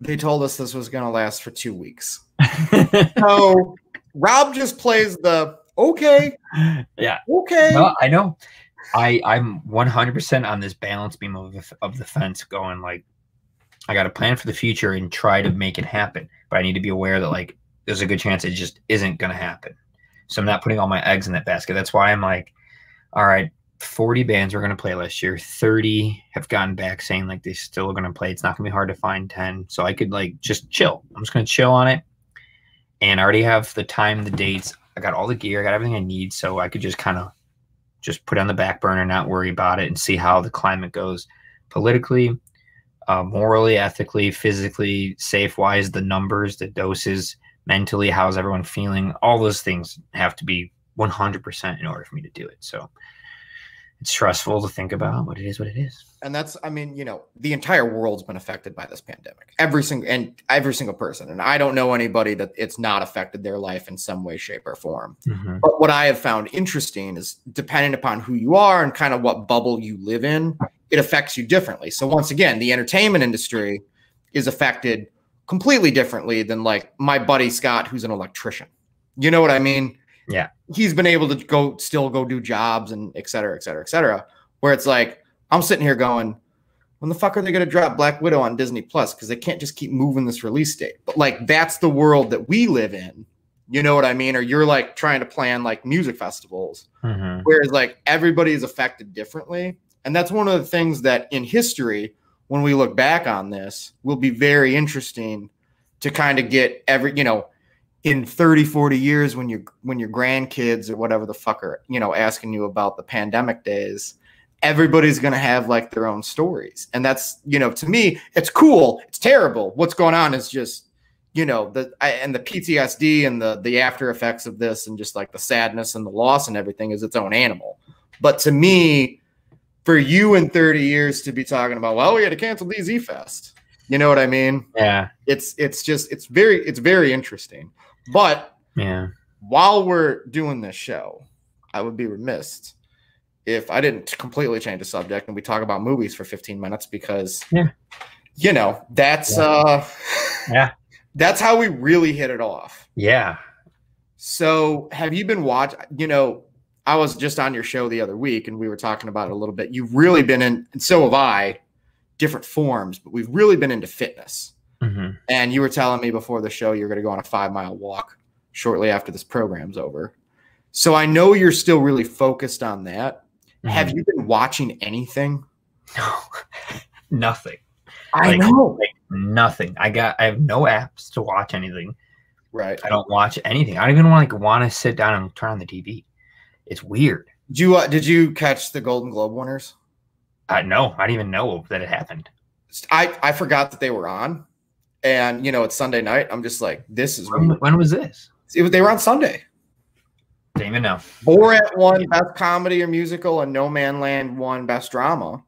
they told us this was going to last for two weeks. So Rob just plays the okay, yeah. okay. Well, I know. I I'm 100% on this balance beam of the, of the fence, going like, I got to plan for the future and try to make it happen, but I need to be aware that like there's a good chance it just isn't going to happen. So I'm not putting all my eggs in that basket. That's why I'm like, all right, 40 bands were going to play last year. 30 have gotten back saying like they still are going to play. It's not going to be hard to find 10. So I could like just chill. I'm just going to chill on it. And I already have the time, the dates. I got all the gear, I got everything I need. So I could just kind of just put on the back burner, not worry about it, and see how the climate goes politically, uh, morally, ethically, physically, safe wise, the numbers, the doses, mentally, how's everyone feeling? All those things have to be 100% in order for me to do it. So it's stressful to think about, but it is what it is. And that's, I mean, you know, the entire world's been affected by this pandemic. Every single and every single person. And I don't know anybody that it's not affected their life in some way, shape, or form. Mm-hmm. But what I have found interesting is depending upon who you are and kind of what bubble you live in, it affects you differently. So once again, the entertainment industry is affected completely differently than like my buddy Scott, who's an electrician. You know what I mean? Yeah. He's been able to go still go do jobs and et cetera, et cetera, et cetera. Where it's like, I'm sitting here going, when the fuck are they going to drop Black Widow on Disney Plus? Because they can't just keep moving this release date. But like, that's the world that we live in. You know what I mean? Or you're like trying to plan like music festivals, Mm-hmm. whereas like everybody is affected differently. And that's one of the things that in history, when we look back on this, will be very interesting to kind of get every, you know, in 30, 40 years when your when your grandkids or whatever the fuck are, you know, asking you about the pandemic days, everybody's gonna have like their own stories. And that's, you know, to me, it's cool. It's terrible. What's going on is just you know the I, and the PTSD and the the after effects of this and just like the sadness and the loss and everything is its own animal. But to me, for you in 30 years to be talking about, well, we had to cancel DZ Fest. You know what I mean? Yeah. It's it's just it's very it's very interesting. But Yeah. while we're doing this show, I would be remiss if I didn't completely change the subject and we talk about movies for 15 minutes because Yeah. you know, that's Yeah. uh Yeah. that's how we really hit it off. Yeah. So, have you been watching? You know, I was just on your show the other week, and we were talking about it a little bit. You've really been in, and so have I, different forms, but we've really been into fitness. Hmm And you were telling me before the show you're going to go on a five mile walk shortly after this program's over. So I know you're still really focused on that. Mm-hmm. Have you been watching anything? No, nothing. I Like- know. Like nothing. I got. I have no apps to watch anything. Right. I don't watch anything. I don't even want like want to sit down and turn on the TV. It's weird. Did you uh, did you catch the Golden Globe winners? I no. I didn't even know that it happened. I I forgot that they were on, and you know it's Sunday night. I'm just like, this is When, when was this? It was- they were on Sunday. Didn't even know. Borat won best comedy or musical, and Nomadland won best drama.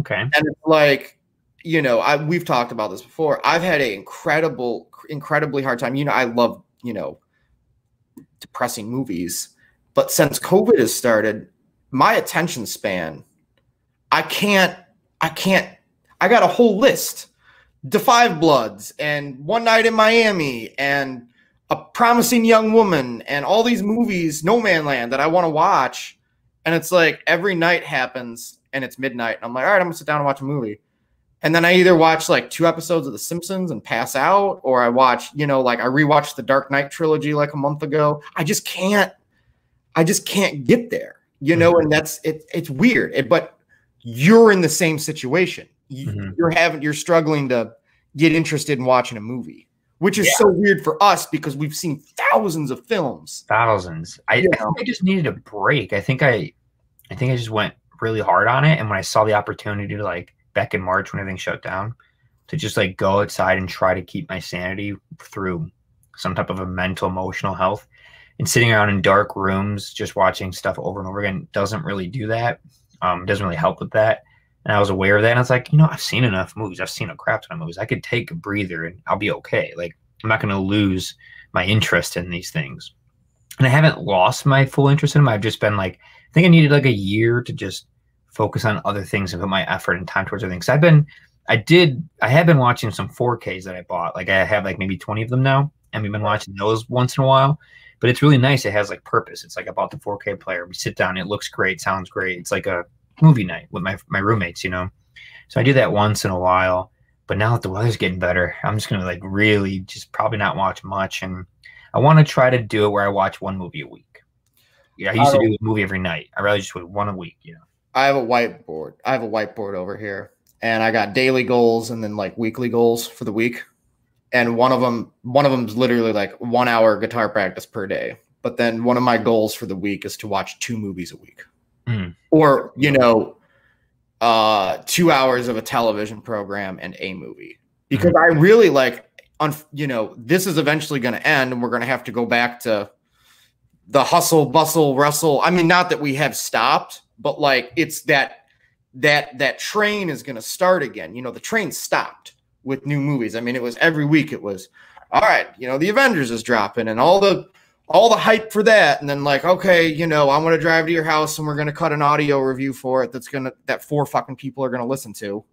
Okay. And it's like, you know, I we've talked about this before. I've had an incredible, incredibly hard time. You know, I love, you know, depressing movies, but since COVID has started, my attention span, I can't, I can't, I got a whole list. The Five Bloods and One Night in Miami and A Promising Young Woman and all these movies, Nomadland that I want to watch. And it's like every night happens and it's midnight. And I'm like, all right, I'm gonna sit down and watch a movie. And then I either watch like two episodes of The Simpsons and pass out, or I watch, you know, like I rewatched the Dark Knight trilogy like a month ago. I just can't, I just can't get there, you know, mm-hmm. and that's it, it's weird. It, but you're in the same situation. You, Mhm. You're having, you're struggling to get interested in watching a movie, which is so weird for us because we've seen thousands of films. Thousands. I, think I just needed a break. I think I, I think I just went really hard on it. And when I saw the opportunity to like back in March when everything shut down, to just like go outside and try to keep my sanity through some type of a mental emotional health, and sitting around in dark rooms just watching stuff over and over again doesn't really do that. Um, doesn't really help with that. And I was aware of that. And I was like, you know, I've seen enough movies. I've seen a crap ton of movies. I could take a breather and I'll be okay. Like I'm not going to lose my interest in these things. And I haven't lost my full interest in them. I've just been like, I think I needed like a year to just focus on other things and put my effort and time towards other things. I've been, I did, I have been watching some 4Ks that I bought. Like I have like maybe 20 of them now. and we've been watching those once in a while. But it's really nice. It has like purpose. It's like about the 4K player. We sit down, it looks great, sounds great. It's like a movie night with my my roommates, you know. So I do that once in a while. But now that the weather's getting better, I'm just gonna like really just probably not watch much, and I want to try to do it where I watch one movie a week. Yeah, I used to do a movie every night. I rather just do one a week, you know. I have a whiteboard. I have a whiteboard over here, and I got daily goals and then like weekly goals for the week. And one of them, one of them's literally like one hour guitar practice per day. But then one of my goals for the week is to watch two movies a week, Mm. Or you know, uh, two hours of a television program and a movie. Because I really like, on you know, this is eventually going to end, and we're going to have to go back to the hustle, bustle, rustle. I mean, not that we have stopped, but like it's that that that train is going to start again. You know, the train stopped with new movies. I mean, it was every week. It was all right. You know, the Avengers is dropping, and all the all the hype for that, and then like, okay, you know, I'm going to drive to your house, and we're going to cut an audio review for it. That's gonna that four fucking people are going to listen to.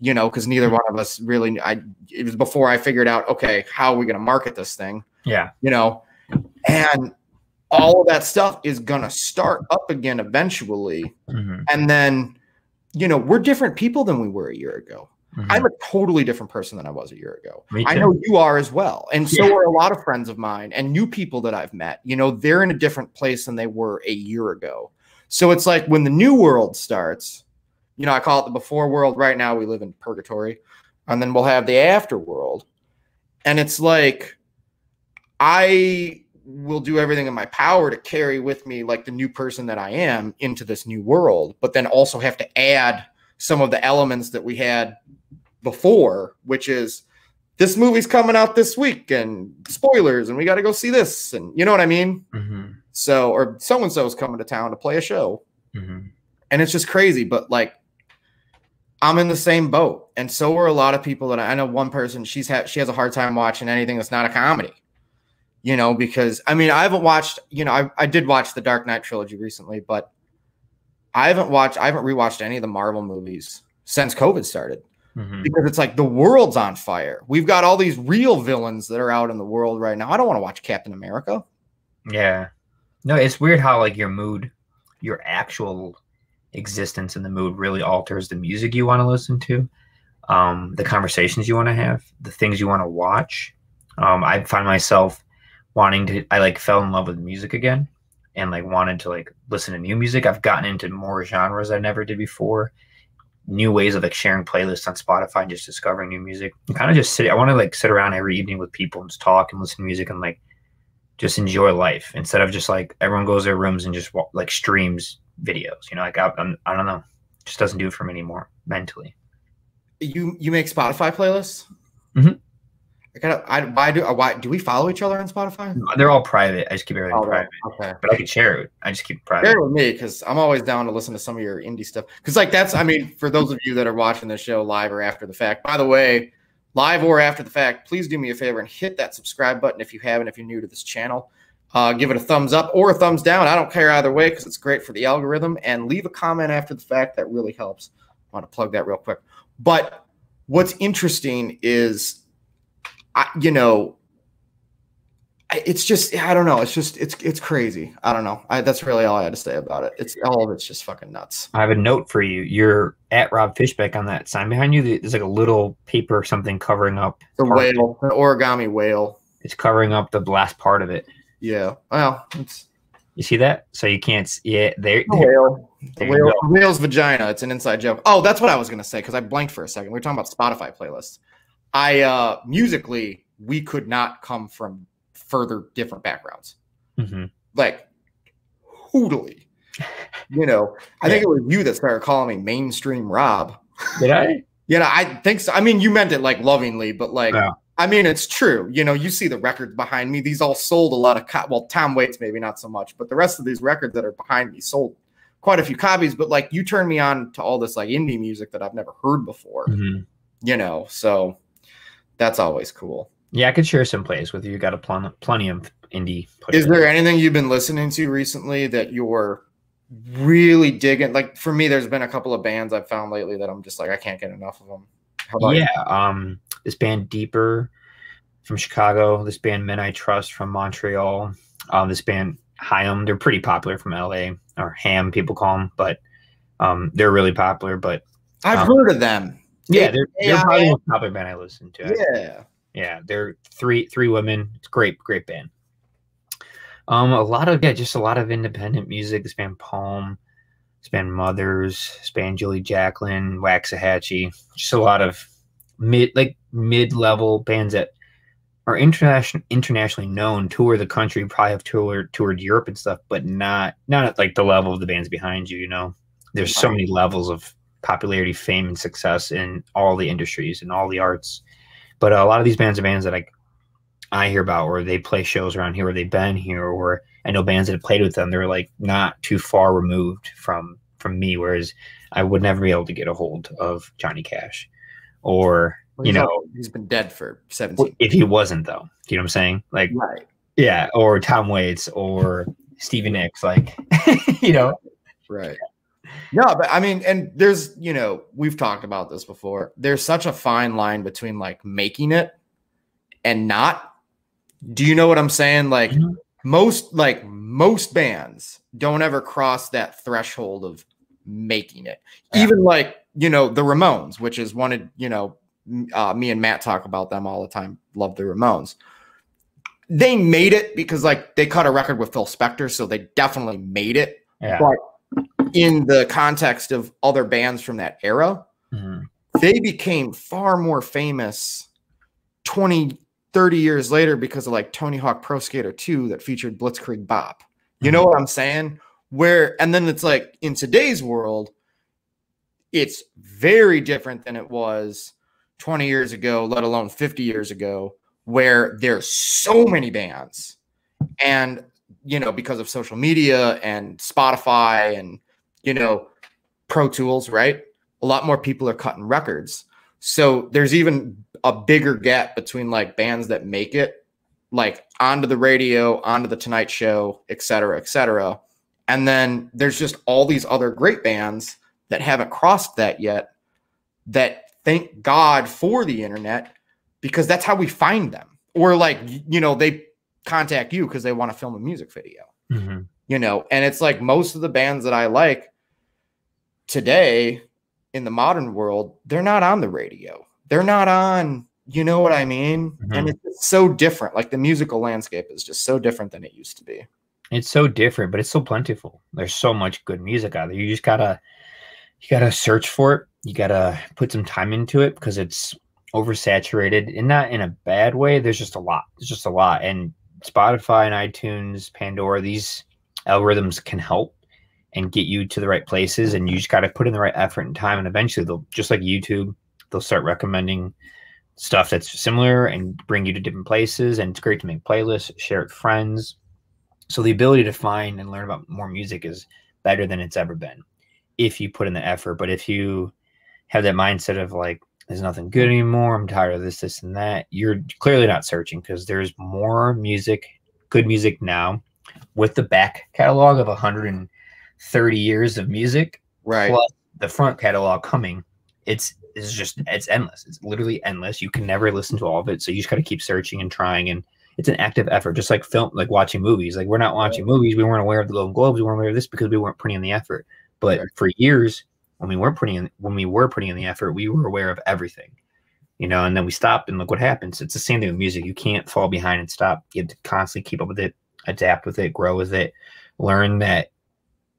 You know, because neither one of us really. I it was before I figured out, okay, how are we going to market this thing? Yeah. you know, and all of that stuff is gonna start up again eventually. Mhm. And then, you know, we're different people than we were a year ago. Mhm. I'm a totally different person than I was a year ago. I know you are as well. And so Yeah. are a lot of friends of mine and new people that I've met. You know, they're in a different place than they were a year ago. So it's like when the new world starts, you know, I call it the before world. Right now, we live in purgatory. And then we'll have the after world. And it's like, I will do everything in my power to carry with me like the new person that I am into this new world, but then also have to add some of the elements that we had before, which is this movie's coming out this week and spoilers, and we got to go see this. And you know what I mean? Mhm. So, or so and so's coming to town to play a show. Mhm. And it's just crazy. But like, I'm in the same boat. And so are a lot of people that I, I know one person, she's had, she has a hard time watching anything that's not a comedy, you know, because I mean, I haven't watched, you know, I, I did watch the Dark Knight trilogy recently, but I haven't watched, I haven't rewatched any of the Marvel movies since COVID started Mhm. because it's like the world's on fire. We've got all these real villains that are out in the world right now. I don't want to watch Captain America. Yeah. No, it's weird how like your mood, your actual existence in the mood really alters the music you want to listen to, um, the conversations you want to have, the things you want to watch. Um, I find myself wanting to I like fell in love with music again and like wanted to like listen to new music. I've gotten into more genres I never did before. New ways of like sharing playlists on Spotify and just discovering new music. And kind of just sit I want to like sit around every evening with people and just talk and listen to music and like just enjoy life instead of just like everyone goes to their rooms and just like streams videos. You know, like I, I'm, I don't know, just doesn't do it for me anymore mentally. You you make Spotify playlists? Mhm. I gotta. I why do why do we follow each other on Spotify? They're all private. I just keep everything Oh, private, okay. but I could share it. I just keep it private. Share it with me because I'm always down to listen to some of your indie stuff. Because like that's, I mean, for those of you that are watching this show live or after the fact. By the way, live or after the fact, please do me a favor and hit that subscribe button if you haven't. If you're new to this channel, uh, give it a thumbs up or a thumbs down. I don't care either way because it's great for the algorithm. And leave a comment after the fact. That really helps. I want to plug that real quick. But what's interesting is, I, you know, it's just I don't know. It's just it's it's crazy. I don't know. I, that's really all I had to say about it. It's all of it's just fucking nuts. I have a note for you. You're at Rob Fishbeck on that sign behind you. There's like a little paper or something covering up. The whale, the origami whale. It's covering up the last part of it. Yeah. Well, it's You see that? So you can't. Yeah, there. the whale. There whale, whale's vagina. It's an inside joke. Oh, that's what I was gonna say because I blanked for a second. We were talking about Spotify playlists. I uh musically, we could not come from further different backgrounds. Mhm. Like hoodily. You know, I think it was you that started calling me mainstream Rob. Did I? You know, I think so. I mean, you meant it like lovingly, but like, Yeah. I mean, it's true. You know, you see the records behind me. These all sold a lot of, co- well, Tom Waits maybe not so much, but the rest of these records that are behind me sold quite a few copies. But like, you turned me on to all this like indie music that I've never heard before. Mhm. You know, so that's always cool. Yeah, I could share some plays with you. You got a plen- plenty of indie. Is there anything you've been listening to recently that you're really digging? Like for me, there's been a couple of bands I've found lately that I'm just like, I can't get enough of them. How about you? yeah um this band deeper from Chicago. This band Men I Trust from Montreal. Um, this band Haim, they're pretty popular from LA or Ham, people call them, but um, they're really popular. But I've Um, heard of them. Yeah, they're, they're probably the popular band I listen to. Yeah. yeah they're three three women. It's great great band. Um a lot of yeah just a lot of independent music. This band poem this band mothers this band julie jacqueline Waxahatchee. Just a lot of mid like mid-level bands that are international internationally known tour the country probably have toured toured europe and stuff but not not at like the level of the bands behind you you know? There's so many levels of popularity fame and success in all the industries and all the arts but uh, a lot of these bands are bands that I I hear about, or they play shows around here, or they've been here, or I know bands that have played with them. They're like not too far removed from from me, whereas I would never be able to get a hold of Johnny Cash, or Well, you know, he's been dead for 17 if he wasn't though. You know what I'm saying? Like, Right. yeah, or Tom Waits, or Stevie Nicks, like, you know, Right. No, but I mean, and there's, you know, we've talked about this before. There's such a fine line between like making it and not. Do you know what I'm saying? Like Mhm. most, like most bands don't ever cross that threshold of making it. Yeah. Even like, you know, the Ramones, which is one of, you know, uh, me and Matt talk about them all the time. Love the Ramones. They made it because like they cut a record with Phil Spector, so they definitely made it yeah, but in the context of other bands from that era, Mhm. they became far more famous 20, 30 years later because of like Tony Hawk Pro Skater 2 that featured Blitzkrieg Bop. You know what I'm saying? Where, and then it's like in today's world, it's very different than it was 20 years ago, let alone 50 years ago, where there's so many bands. And, you know, because of social media and Spotify and, you know, Pro Tools, right? A lot more people are cutting records. So there's even a bigger gap between like bands that make it, like onto the radio, onto the Tonight Show, et cetera, et cetera. And then there's just all these other great bands that haven't crossed that yet that thank God for the internet because that's how we find them. Or like, you know, they contact you because they want to film a music video Mhm. You know and it's like most of the bands that i like today in the modern world they're not on the radio they're not on you know what i mean and Mhm. it's so different like the musical landscape is just so different than it used to be it's so different, but it's so plentiful. There's so much good music out there. You just gotta you gotta search for it. You gotta put some time into it because it's oversaturated and not in a bad way. There's just a lot. There's just a lot. And Spotify and iTunes, Pandora, these algorithms can help and get you to the right places. And you just gotta put in the right effort and time. And eventually they'll just like YouTube, they'll start recommending stuff that's similar and bring you to different places. And it's great to make playlists, share it with friends. So the ability to find and learn about more music is better than it's ever been if you put in the effort. But if you have that mindset of like, there's nothing good anymore, I'm tired of this, this, and that, you're clearly not searching because there's more music, good music now with the back catalog of 130 years of music right. plus the front catalog coming it's it's just it's endless. It's literally endless. You can never listen to all of it so you just got to keep searching and trying and it's an active effort just like film like watching movies. Like we're not watching movies. We weren't aware of the golden globes. We weren't aware of this because we weren't putting in the effort. But Right. for years when we weren't putting in when we were putting in the effort we were aware of everything you know and then we stopped and look what happens. It's the same thing with music. You can't fall behind and stop. You have to constantly keep up with it adapt with it grow with it learn that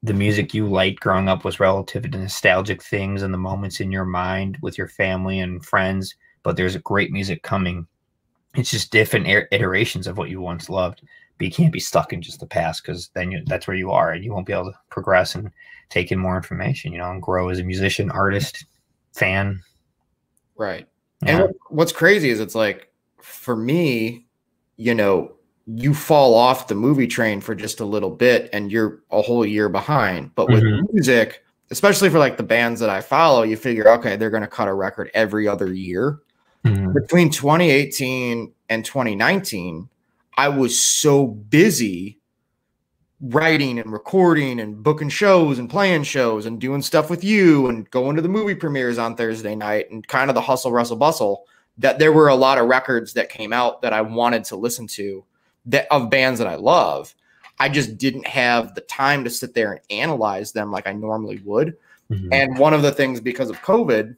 the music you liked growing up was relative to nostalgic things and the moments in your mind with your family and friends but there's great music coming. It's just different er- iterations of what you once loved but you can't be stuck in just the past because then you, that's where you are and you won't be able to progress and take in more information you know and grow as a musician artist fan. Right. Yeah. And what's crazy is it's like for me, you know, you fall off the movie train for just a little bit and you're a whole year behind. But with Mhm. music, especially for like the bands that I follow, you figure, okay, they're going to cut a record every other year. Mhm. Between 2018 and 2019, I was so busy writing and recording and booking shows and playing shows and doing stuff with you and going to the movie premieres on Thursday night and kind of the hustle, rustle, bustle that there were a lot of records that came out that I wanted to listen to that of bands that I love. I just didn't have the time to sit there and analyze them like I normally would. Mhm. And one of the things because of COVID,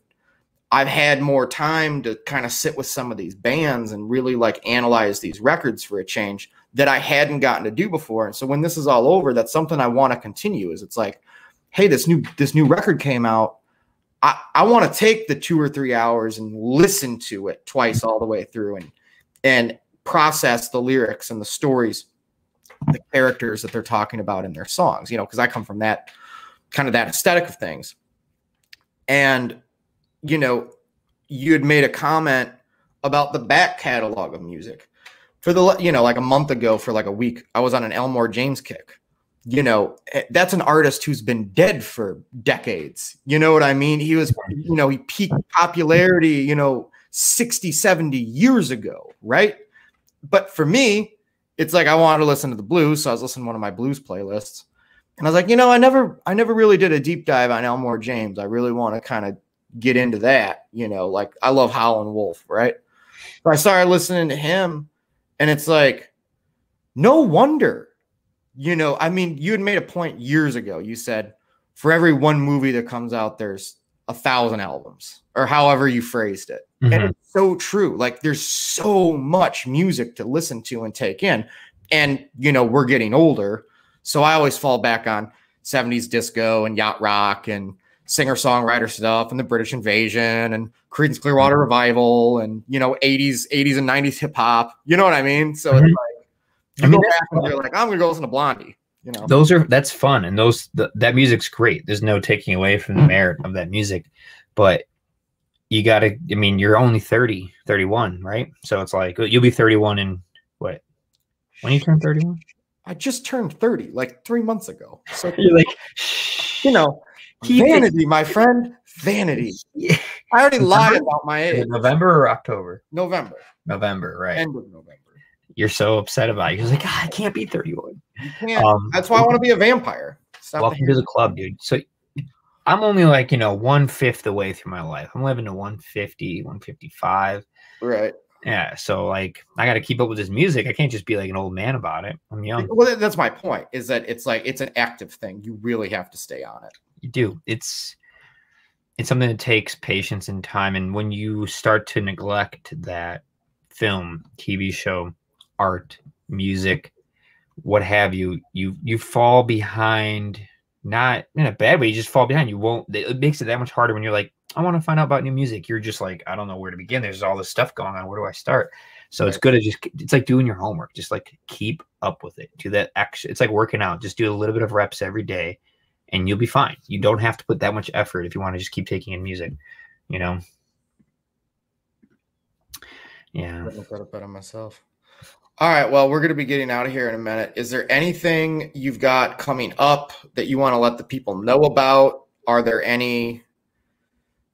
I've had more time to kind of sit with some of these bands and really like analyze these records for a change that I hadn't gotten to do before. And so when this is all over, that's something I want to continue. Is it's like, hey, this new this new record came out. I, I want to take the two or three hours and listen to it twice all the way through and and process the lyrics and the stories, the characters that they're talking about in their songs. You know, because I come from that kind of that aesthetic of things. And you know, you had made a comment about the back catalog of music for the you know like a month ago for like a week. I was on an Elmore James kick. You know, eh, that's an artist who's been dead for decades. You know what I mean? He was, you know, he peaked popularity, you know, 60, 70 years ago, right? But for me, it's like I wanted to listen to the blues, so I was listening to one of my blues playlists. And I was like, you know, I never I never really did a deep dive on Elmore James. I really want to kind of get into that, you know, like I love Howlin' Wolf, right? So I started listening to him, and it's like, no wonder, you know. I mean, you had made a point years ago. You said for every one movie that comes out, there's a thousand albums, or however you phrased it. And Mhm. it's so true. Like there's so much music to listen to and take in. And you know, we're getting older. So I always fall back on 70s disco and yacht rock and singer-songwriter stuff and the British invasion and Creedence Clearwater Mhm. Revival and you know, 80s, 80s and 90s hip hop. You know what I mean? So it's Mhm. like you I mean, go back and you're like, I'm gonna go listen to Blondie, you know. those are that's fun and those th- that music's great there's no taking away from the merit of that music but you gotta i mean you're only 30 31 right so it's like you'll be 31 in what when you turn 31 I just turned 30 like three months ago. So you're like you know, vanity, my friend, vanity. Yeah. I already lied about my age. november or october November, november right end of November. you're so upset about it you're like "Ah, i can't be 31 You can't. Um That's why I want to be a vampire. Stop welcome to the club dude so i'm only like you know one fifth the way through my life i'm living to 150 155 right. Yeah, so like I got to keep up with this music. I can't just be like an old man about it. I'm young. Well, that's my point. Is that it's like it's an active thing. You really have to stay on it. You do. It's it's something that takes patience and time. And when you start to neglect that film, TV show, art, music, what have you, you you fall behind. Not in a bad way. You just fall behind. You won't. It makes it that much harder when you're like, I want to find out about new music. You're just like, I don't know where to begin. There's all this stuff going on. Where do I start? So it's good to just. It's like doing your homework. Just like keep up with it. Do that action. It's like working out. Just do a little bit of reps every day, and you'll be fine. You don't have to put that much effort if you want to just keep taking in music. You know. Yeah. Putting a credit bet on myself. All right. Well, we're going to be getting out of here in a minute. Is there anything you've got coming up that you want to let the people know about? Are there any?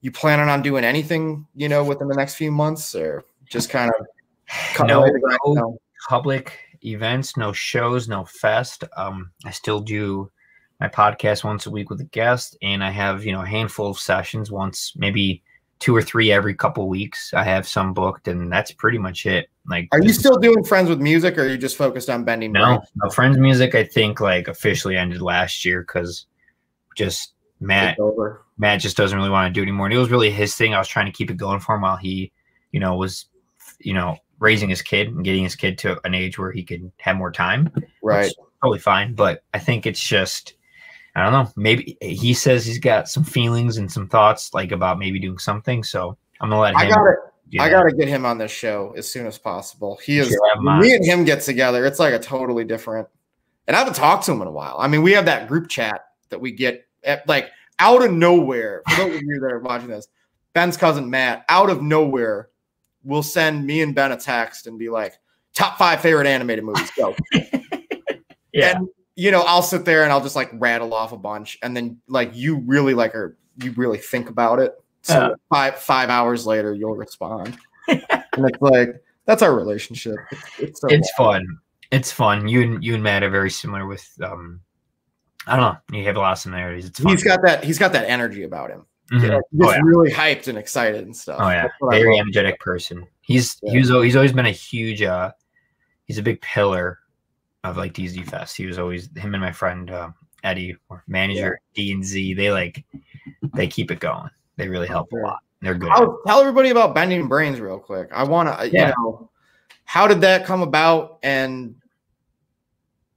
You planning on doing anything, you know, within the next few months, or just kind of No, away the grass? no. No. public events, no shows, no fest. Um, I still do my podcast once a week with a guest, and I have you know a handful of sessions once, maybe two or three every couple weeks. I have some booked, and that's pretty much it. Like, Are you still doing friends with music, or are you just focused on bending? no, no friends music? I think like officially ended last year because just Matt over. Matt just doesn't really want to do it anymore. And it was really his thing. I was trying to keep it going for him while he, you know, was, you know, raising his kid and getting his kid to an age where he could have more time. Right. Totally fine. But I think it's just, I don't know. Maybe he says he's got some feelings and some thoughts like about maybe doing something. So I'm gonna let him. I got it. do I got to get him on this show as soon as possible. He is Sure, I have when mine. me and him get together. It's like a totally different. And I haven't talked to him in a while. I mean, we have that group chat that we get at, like out of nowhere. For those of you that are watching this, Ben's cousin Matt, out of nowhere, will send me and Ben a text and be like, "Top five favorite animated movies." Go. Yeah. And you know, I'll sit there and I'll just like rattle off a bunch, and then like you really like are you really think about it. So Yeah. five five hours later, you'll respond, and it's like that's our relationship. It's, it's, so it's fun. It's fun. You and you and Matt are very similar with um I don't know. You have a lot of similarities. It's fun. He's got that. He's got that energy about him. Mhm. Get, Oh, yeah. really hyped and excited and stuff. Oh yeah, That's what I very energetic person. He's Yeah. he was al- he's always been a huge uh he's a big pillar of like DZ Fest. He was always him and my friend um, Eddie, or manager D and Z. They like they keep it going. They really help a lot. They're good. I'll tell everybody about bending brains real quick. I want to, Yeah. you know, how did that come about? And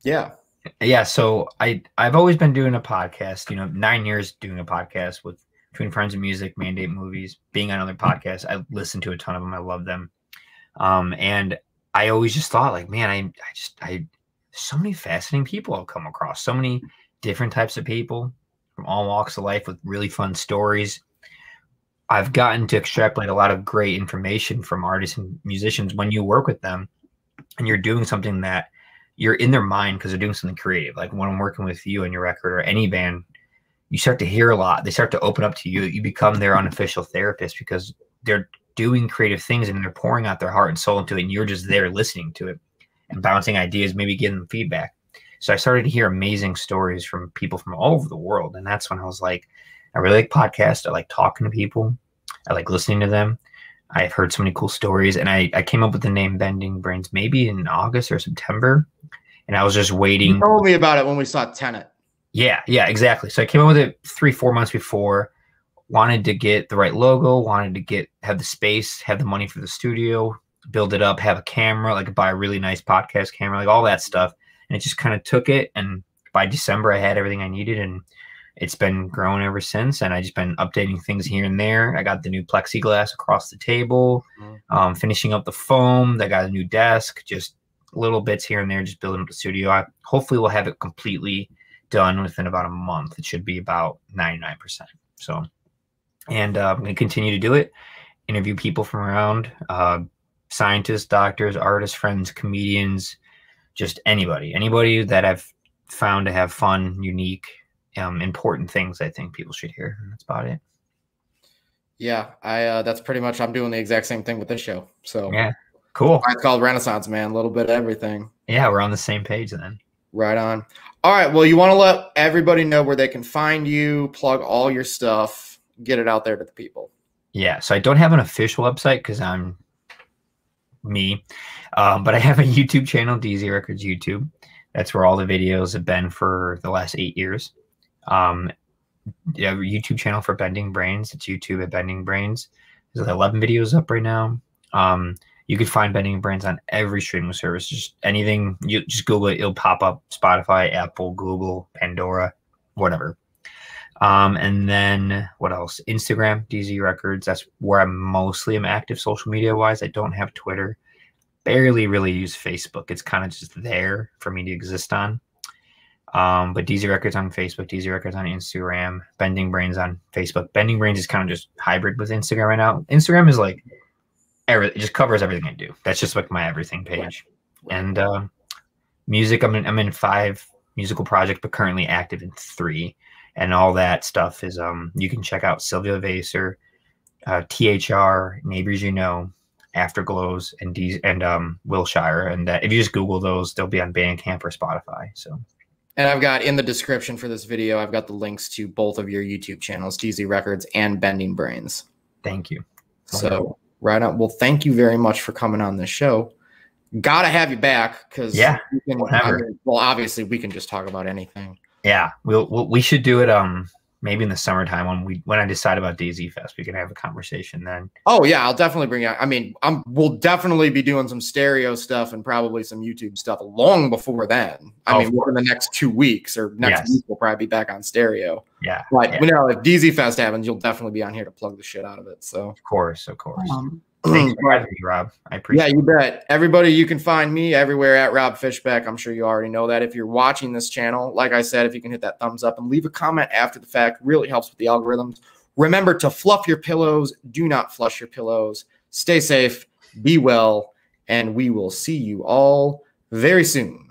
yeah, yeah so i i've always been doing a podcast you know nine years doing a podcast with between friends and music mandate movies being on other podcasts i listen to a ton of them i love them um and i always just thought like man i i just i so many fascinating people i've come across so many different types of people from all walks of life with really fun stories i've gotten to extrapolate a lot of great information from artists and musicians when you work with them and you're doing something that you're in their mind because they're doing something creative. Like when I'm working with you and your record or any band, you start to hear a lot. They start to open up to you. You become their unofficial therapist because they're doing creative things and they're pouring out their heart and soul into it. And you're just there listening to it and bouncing ideas, maybe giving them feedback. So I started to hear amazing stories from people from all over the world. And that's when I was like, I really like podcasts. I like talking to people. I like listening to them. I've heard so many cool stories. And I, I came up with the name Bending Brains maybe in August or September. And I was just you waiting. told me about it when we saw Tenet. Yeah, yeah, exactly. So I came up with it three, four months before. Wanted to get the right logo, wanted to get have the space, have the money for the studio, build it up, have a camera, like buy a really nice podcast camera, like all that stuff. And it just kind of took it. And by December, I had everything I needed, and it's been growing ever since. And I just been updating things here and there. I got the new plexiglass across the table, Mhm. um, finishing up the foam. I got a new desk, just little bits here and there, just building up the studio. I hopefully will have it completely done within about a month. It should be about 99%. So, and uh, I'm going to continue to do it, interview people from around uh, scientists, doctors, artists, friends, comedians, just anybody, anybody that I've found to have fun, unique, um, important things I think people should hear. That's about it. Yeah, I. Uh, that's pretty much. I'm doing the exact same thing with this show. So Yeah. Cool. it's called Renaissance Man. A little bit of everything. Yeah, we're on the same page then. Right on. All right. Well, you want to let everybody know where they can find you, plug all your stuff, get it out there to the people. Yeah, so I don't have an official website because I'm me, um, but I have a YouTube channel, DZ Records YouTube. That's where all the videos have been for the last eight years. Um, yeah, YouTube channel for Bending Brains. It's YouTube at Bending Brains. There's 11 videos up right now. Um, you can find Bending Brains on every streaming service. Just anything you just Google it, it'll pop up. Spotify, Apple, Google, Pandora, whatever. Um, and then what else? Instagram, DZ Records. That's where I'm mostly am active social media wise. I don't have Twitter. Barely really use Facebook. It's kind of just there for me to exist on. Um, but DZ Records on Facebook, DZ Records on Instagram, Bending Brains on Facebook. Bending Brains is kind of just hybrid with Instagram right now. Instagram is like it just covers everything I do. That's just like my everything page. And um, music, I'm in, I'm in five musical projects, but currently active in three and all that stuff is um you can check out Sylvia Vaser, uh, THR, Neighbors You Know, Afterglows, and D- and um Wilshire, and that if you just Google those, they'll be on Bandcamp or Spotify. So And I've got in the description for this video, I've got the links to both of your YouTube channels, DZ Records and Bending Brains. thank you. So right on. Well, thank you very much for coming on this show. Gotta have you back because Yeah, we can. I mean, well, obviously we can just talk about anything. Yeah, we'll, we'll we should do it um maybe in the summertime when we when I decide about DZ Fest, we can have a conversation then. Oh yeah, I'll definitely bring you. I mean, I'm we'll definitely be doing some stereo stuff and probably some YouTube stuff long before then. I Oh, mean, of within the next two weeks or next Yes. week, we'll probably be back on stereo. Yeah, But yeah. you know, if DZ Fest happens, you'll definitely be on here to plug the shit out of it. So, of course, of course. um, Thanks for having me, Rob. I appreciate. yeah, you bet. Everybody, you can find me everywhere at Rob Fishbeck. I'm sure you already know that. If you're watching this channel, like I said, if you can hit that thumbs up and leave a comment after the fact, really helps with the algorithms. Remember to fluff your pillows. Do not flush your pillows. Stay safe, be well, and we will see you all very soon.